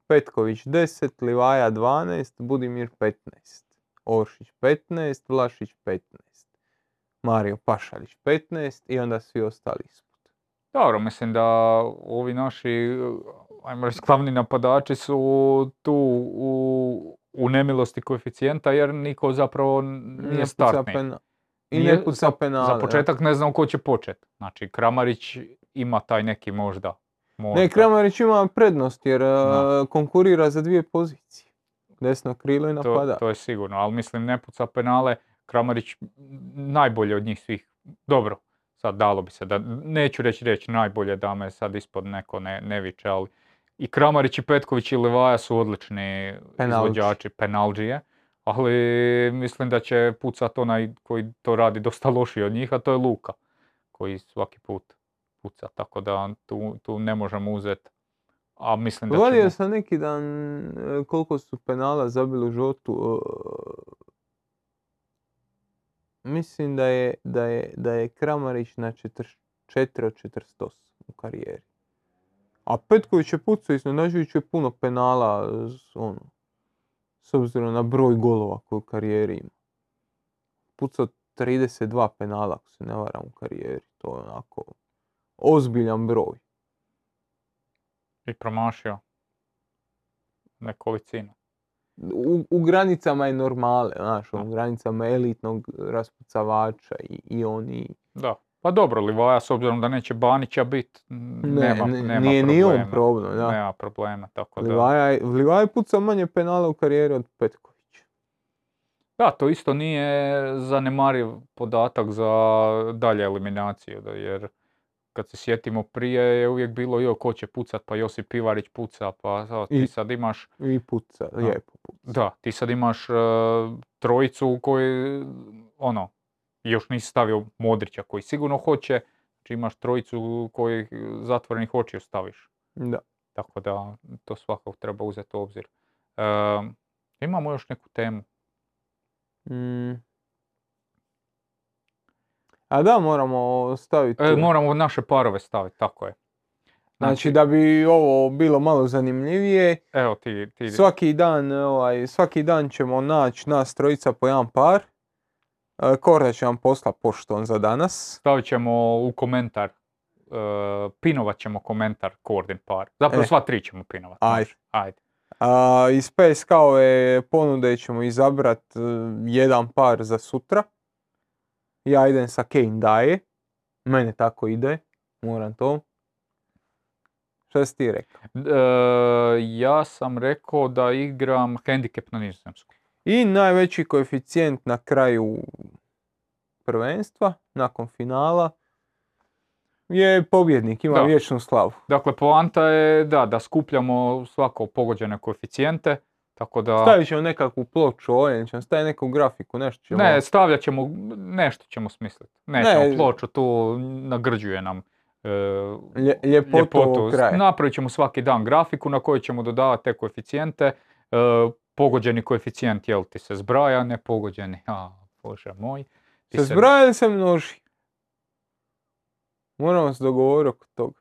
Petković 10, Livaja 12, Budimir 15, Oršić 15, Vlašić 15, Mario Pašalić 15 i onda svi ostali ispod. Dobro, mislim da ovi naši, ajmo reći, glavni napadači su tu u, u nemilosti koeficijenta jer niko zapravo nije startni. I Nije ne puca za- penale. Za početak ne znam ko će počet. Znači, Kramarić ima taj neki možda. možda. Ne, Kramarić ima prednost jer e, konkurira za dvije pozicije. Desno krilo i to, napada. to je sigurno, ali mislim ne puca penale. Kramarić najbolje od njih svih. Dobro, sad dalo bi se da, neću reći reći najbolje da me sad ispod neko ne, ne viče, ali i Kramarić i Petković i Levaja su odlični Penalđi. izvođači, penalđije, ali mislim da će pucat onaj koji to radi dosta lošije od njih, a to je Luka, koji svaki put puca, tako da tu, tu ne možemo uzeti. A mislim da Gledio ćemo... sam neki dan e, koliko su penala zabili u životu. e, Mislim da je, da je, da je Kramarić na 44 od 48 u karijeri. A Petković je pucao iznenađujuće puno penala s, ono, s obzirom na broj golova koji u karijeri ima. Pucao 32 penala ako se ne varam u karijeri. To je onako ozbiljan broj. I promašio nekolicinu. u, u granicama je normale, znaš, u granicama elitnog raspucavača i, i oni... Da. Pa dobro, Livaja s obzirom da neće Banića bit, m, Ne, nema, ne- nema nije ni problema. on problem, da. Nema problema, tako da. Livaja, je- Livaja je pucao manje penala u karijeri od Petkovića. Da, to isto nije zanemariv podatak za dalje eliminaciju, da, jer kad se sjetimo prije je uvijek bilo jo ko će pucat, pa Josip Pivarić puca, pa sad ti I- sad imaš, I puca, lijepo puca. da, ti sad imaš e, trojicu u koji, ono, još nisi stavio Modrića koji sigurno hoće, znači imaš trojicu koji zatvorenih očiju staviš. Da. Tako da to svakako treba uzeti u obzir. E, imamo još neku temu. Mm. A da, moramo staviti... E, moramo naše parove staviti, tako je. Znači, da bi ovo bilo malo zanimljivije, Evo ti, ti svaki dan, ovaj, svaki dan ćemo naći nas trojica po jedan par. E, Korda će vam posla pošton za danas. stavit ćemo u komentar, e, pinovat ćemo komentar Kordin par. Zapravo E. sva tri ćemo pinovat. Ajde. Ajde. A, iz PSK-ove ponude ćemo izabrat jedan par za sutra. Ja idem sa Kane daje. Mene tako ide. Moram to. Šta si ti rekao? E, ja sam rekao da igram handicap na nizozemsku. I najveći koeficijent na kraju prvenstva, nakon finala, je pobjednik, ima Da. vječnu slavu. Dakle, poanta je da, da skupljamo svako pogođene koeficijente, Tako da... Stavit ćemo nekakvu ploču ovdje, ćemo staviti neku grafiku, nešto ćemo... Ne, stavljat ćemo, nešto ćemo smisliti. Nećemo Ne. ploču, tu nagrđuje nam e, Lje- ljepotu kraja. Napravit ćemo svaki dan grafiku na kojoj ćemo dodavati te koeficijente. E, pogođeni koeficijent, jel ti se zbraja, ne pogođeni, a bože moj. Ti Se zbraja ili se množi? Moramo se dogovoriti oko toga.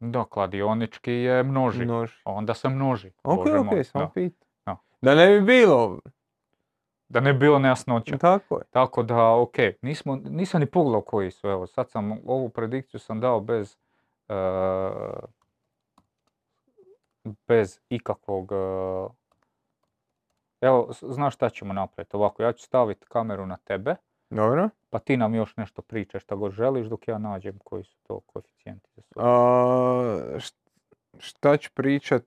Da, kladionički je množi. Množi. Onda se množi. Ok, bože ok, moj, samo da. pitam. Da. Da ne bi bilo. Da ne bi bilo nejasnoća. Tako je. Tako da, ok, nismo, nisam ni pogledao koji su, evo, sad sam, ovu predikciju sam dao bez, e, bez ikakvog, e, evo, znaš šta ćemo napraviti, ovako, ja ću staviti kameru na tebe, Dobro. pa ti nam još nešto pričaš šta god želiš dok ja nađem koji su to koeficijenti za. A, št- šta ću pričat?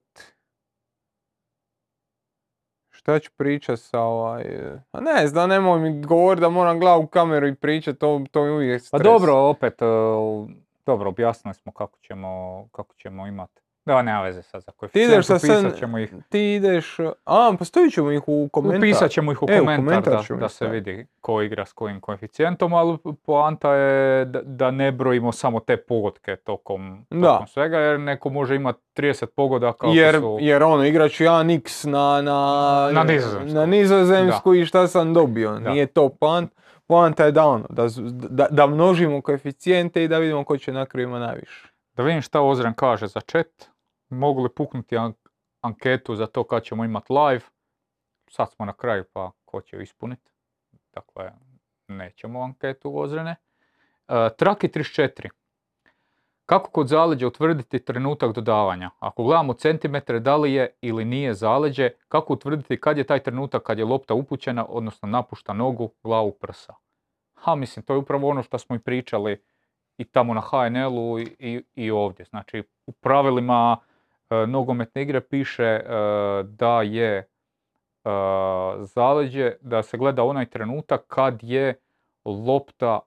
Šta ću pričat sa ovaj... A ne znam, nemoj mi govorit da moram glavu u kameru i pričat, to, to je uvijek Pa stres. dobro, opet, e, dobro, objasnili smo kako ćemo, kako ćemo imati. Da, nema veze sad za Ti koeficijent, ideš sa sen... ćemo ih. Ti ideš... A, pa stavit ćemo ih u komentar. Upisat ćemo ih u E, u komentar, komentar da, ćemo da se vidi ko igra s kojim koeficijentom, ali poanta je da, da ne brojimo samo te pogodke tokom, tokom svega, jer neko može imati 30 pogodaka Jer, su... jer ono, igrat ću 1x na, na, Na nizozemsku. na nizozemsku i šta sam dobio. Da. Nije to poant. Poanta je da ono, da, da, da množimo koeficijente i da vidimo ko će na kraju ima najviše. Da vidim šta Ozren kaže za chat. Mogu li puknuti an- anketu za to kad ćemo imati live? Sad smo na kraju pa ko će ju ispuniti? Dakle, nećemo anketu Ozrene. E, Traki 34. Kako kod zaleđa utvrditi trenutak dodavanja? Ako gledamo centimetre, da li je ili nije zaleđe, kako utvrditi kad je taj trenutak kad je lopta upućena, odnosno napušta nogu, glavu prsa? Ha, mislim, to je upravo ono što smo i pričali i tamo na HNL-u i, i, i ovdje. Znači, u pravilima nogometne igre piše e, da je e, zaleđe, da se gleda onaj trenutak kad je lopta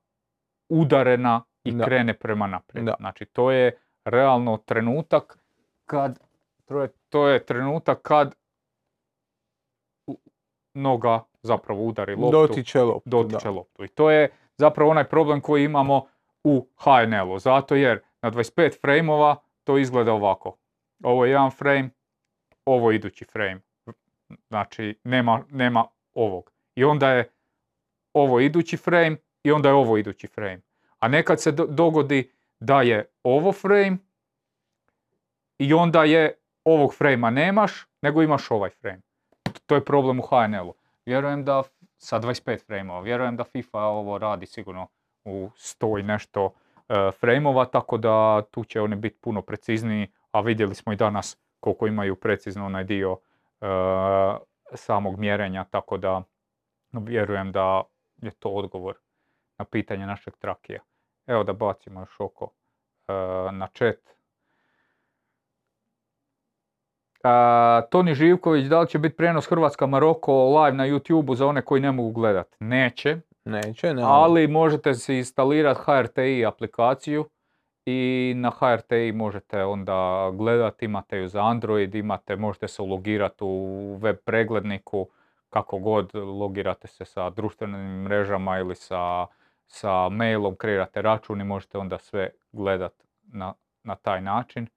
udarena i Da. krene prema naprijed. Da. Znači, to je realno trenutak kad, to je, to je trenutak kad noga zapravo udari loptu Dotiče loptu. dotiče da. loptu. I to je zapravo onaj problem koji imamo u HNL-u. Zato jer na 25 frame to izgleda ovako. Ovo je jedan frame, ovo je idući frame. Znači, nema, nema ovog. I onda je ovo idući frame i onda je ovo idući frame. A nekad se do- dogodi da je ovo frame i onda je ovog frame nemaš, nego imaš ovaj frame. To je problem u HNL-u. Vjerujem da sa 25 frame vjerujem da FIFA ovo radi sigurno u 100 i nešto uh, frame tako da tu će oni biti puno precizniji, a vidjeli smo i danas koliko imaju precizno onaj dio e, samog mjerenja, tako da vjerujem da je to odgovor na pitanje našeg trakija. Evo da bacimo još oko e, na chat. A, Toni Živković, da li će biti prijenos Hrvatska-Maroko live na YouTube-u za one koji ne mogu gledat? Neće, Neće, ne. ali možete si instalirati HRTI aplikaciju i na HRTI možete onda gledati, imate ju za Android, imate, možete se ulogirati u web pregledniku, kako god, logirate se sa društvenim mrežama ili sa, sa mailom, kreirate račun i možete onda sve gledat na, na taj način.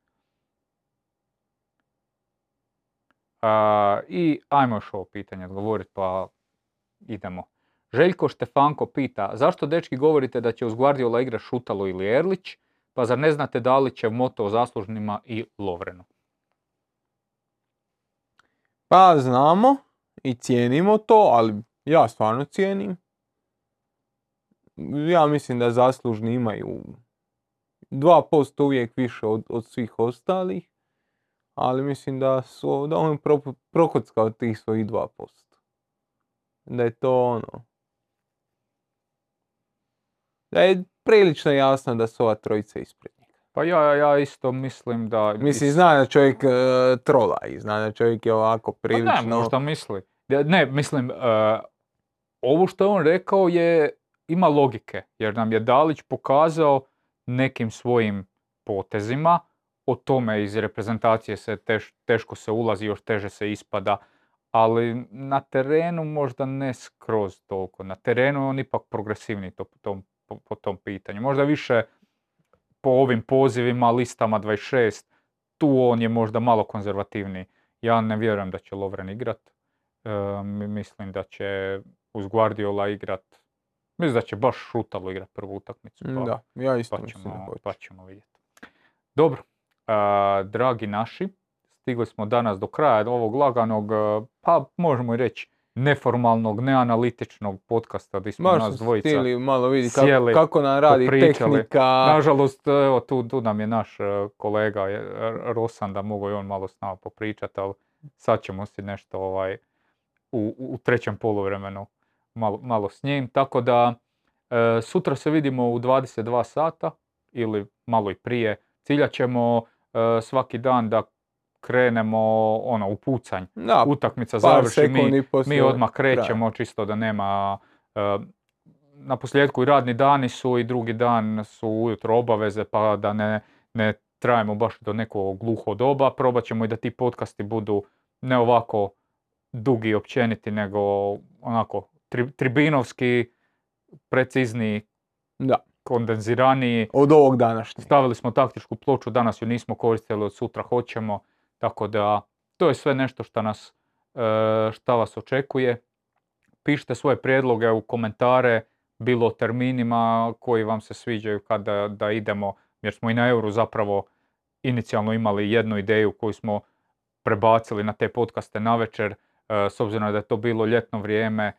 A, I ajmo još ovo pitanje odgovoriti pa idemo. Željko Štefanko pita, zašto dečki govorite da će uz Guardiola igra Šutalo ili Erlić, pa zar ne znate će moto zaslužnima i Lovrenu? Pa znamo i cijenimo to, ali ja stvarno cijenim. Ja mislim da zaslužni imaju 2% uvijek više od, od svih ostalih, ali mislim da su da on pro, prokockao tih svojih 2%. Da je to ono... Da je prilično jasno da su ova trojica ispred njega. Pa ja, ja isto mislim da... Mislim, zna da čovjek e, trola i zna da čovjek je ovako Pa prilično... ne, možda misli. Ne, mislim, e, ovo što je on rekao je, ima logike, jer nam je Dalić pokazao nekim svojim potezima o tome iz reprezentacije se teš- teško se ulazi, još teže se ispada, ali na terenu možda ne skroz toliko. Na terenu je on ipak progresivni to, tom, po, po tom pitanju. Možda više po ovim pozivima, listama 26, tu on je možda malo konzervativniji. Ja ne vjerujem da će Lovren igrat. E, mi- mislim da će uz Guardiola igrat. Mislim da će baš Šutalo igrat prvu utakmicu. Pa, Da, ja isto pa mislim da ćemo, hoće. pa ćemo vidjeti. Dobro, a, dragi naši, stigli smo danas do kraja ovog laganog, a, pa možemo i reći neformalnog, neanalitičnog podcasta gdje smo Baš nas dvojica. htjeli malo vidjeti sjeli, kako, kako nam radi popričali. tehnika. Nažalost, evo tu, tu nam je naš e, kolega R- Rosan da mogu i on malo s nama popričati, ali sad ćemo si nešto ovaj, u, u trećem poluvremenu malo, malo s njim. Tako da e, sutra se vidimo u 22 sata ili malo i prije. Ciljat ćemo e, svaki dan da krenemo ono, u pucanj. Da, Utakmica završi, mi, mi odmah krećemo čisto da nema e, na posljedku i radni dani su i drugi dan su ujutro obaveze pa da ne, ne trajemo baš do nekog gluho doba. Probat ćemo i da ti podcasti budu ne ovako dugi i općeniti nego onako tri, tribinovski, precizniji, Da, kondenziraniji. od ovog današnjeg. Stavili smo taktičku ploču, danas ju nismo koristili, od sutra hoćemo. Tako da to je sve nešto što nas, e, šta vas očekuje. Pišite svoje prijedloge u komentare, bilo o terminima koji vam se sviđaju kada da idemo, jer smo i na euru zapravo inicijalno imali jednu ideju koju smo prebacili na te podcaste na večer, s obzirom da je to bilo ljetno vrijeme, e,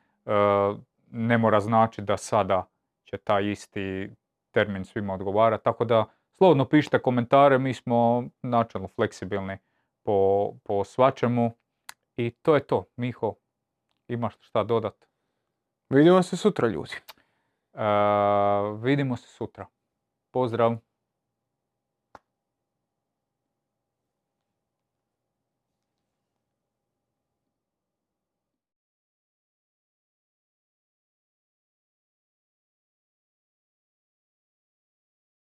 ne mora znači da sada će taj isti termin svima odgovarati. Tako da slobodno pišite komentare, mi smo načelno fleksibilni po, po svačemu. I to je to. Miho, imaš šta dodat? Vidimo se sutra ljudi. E, vidimo se sutra. Pozdrav!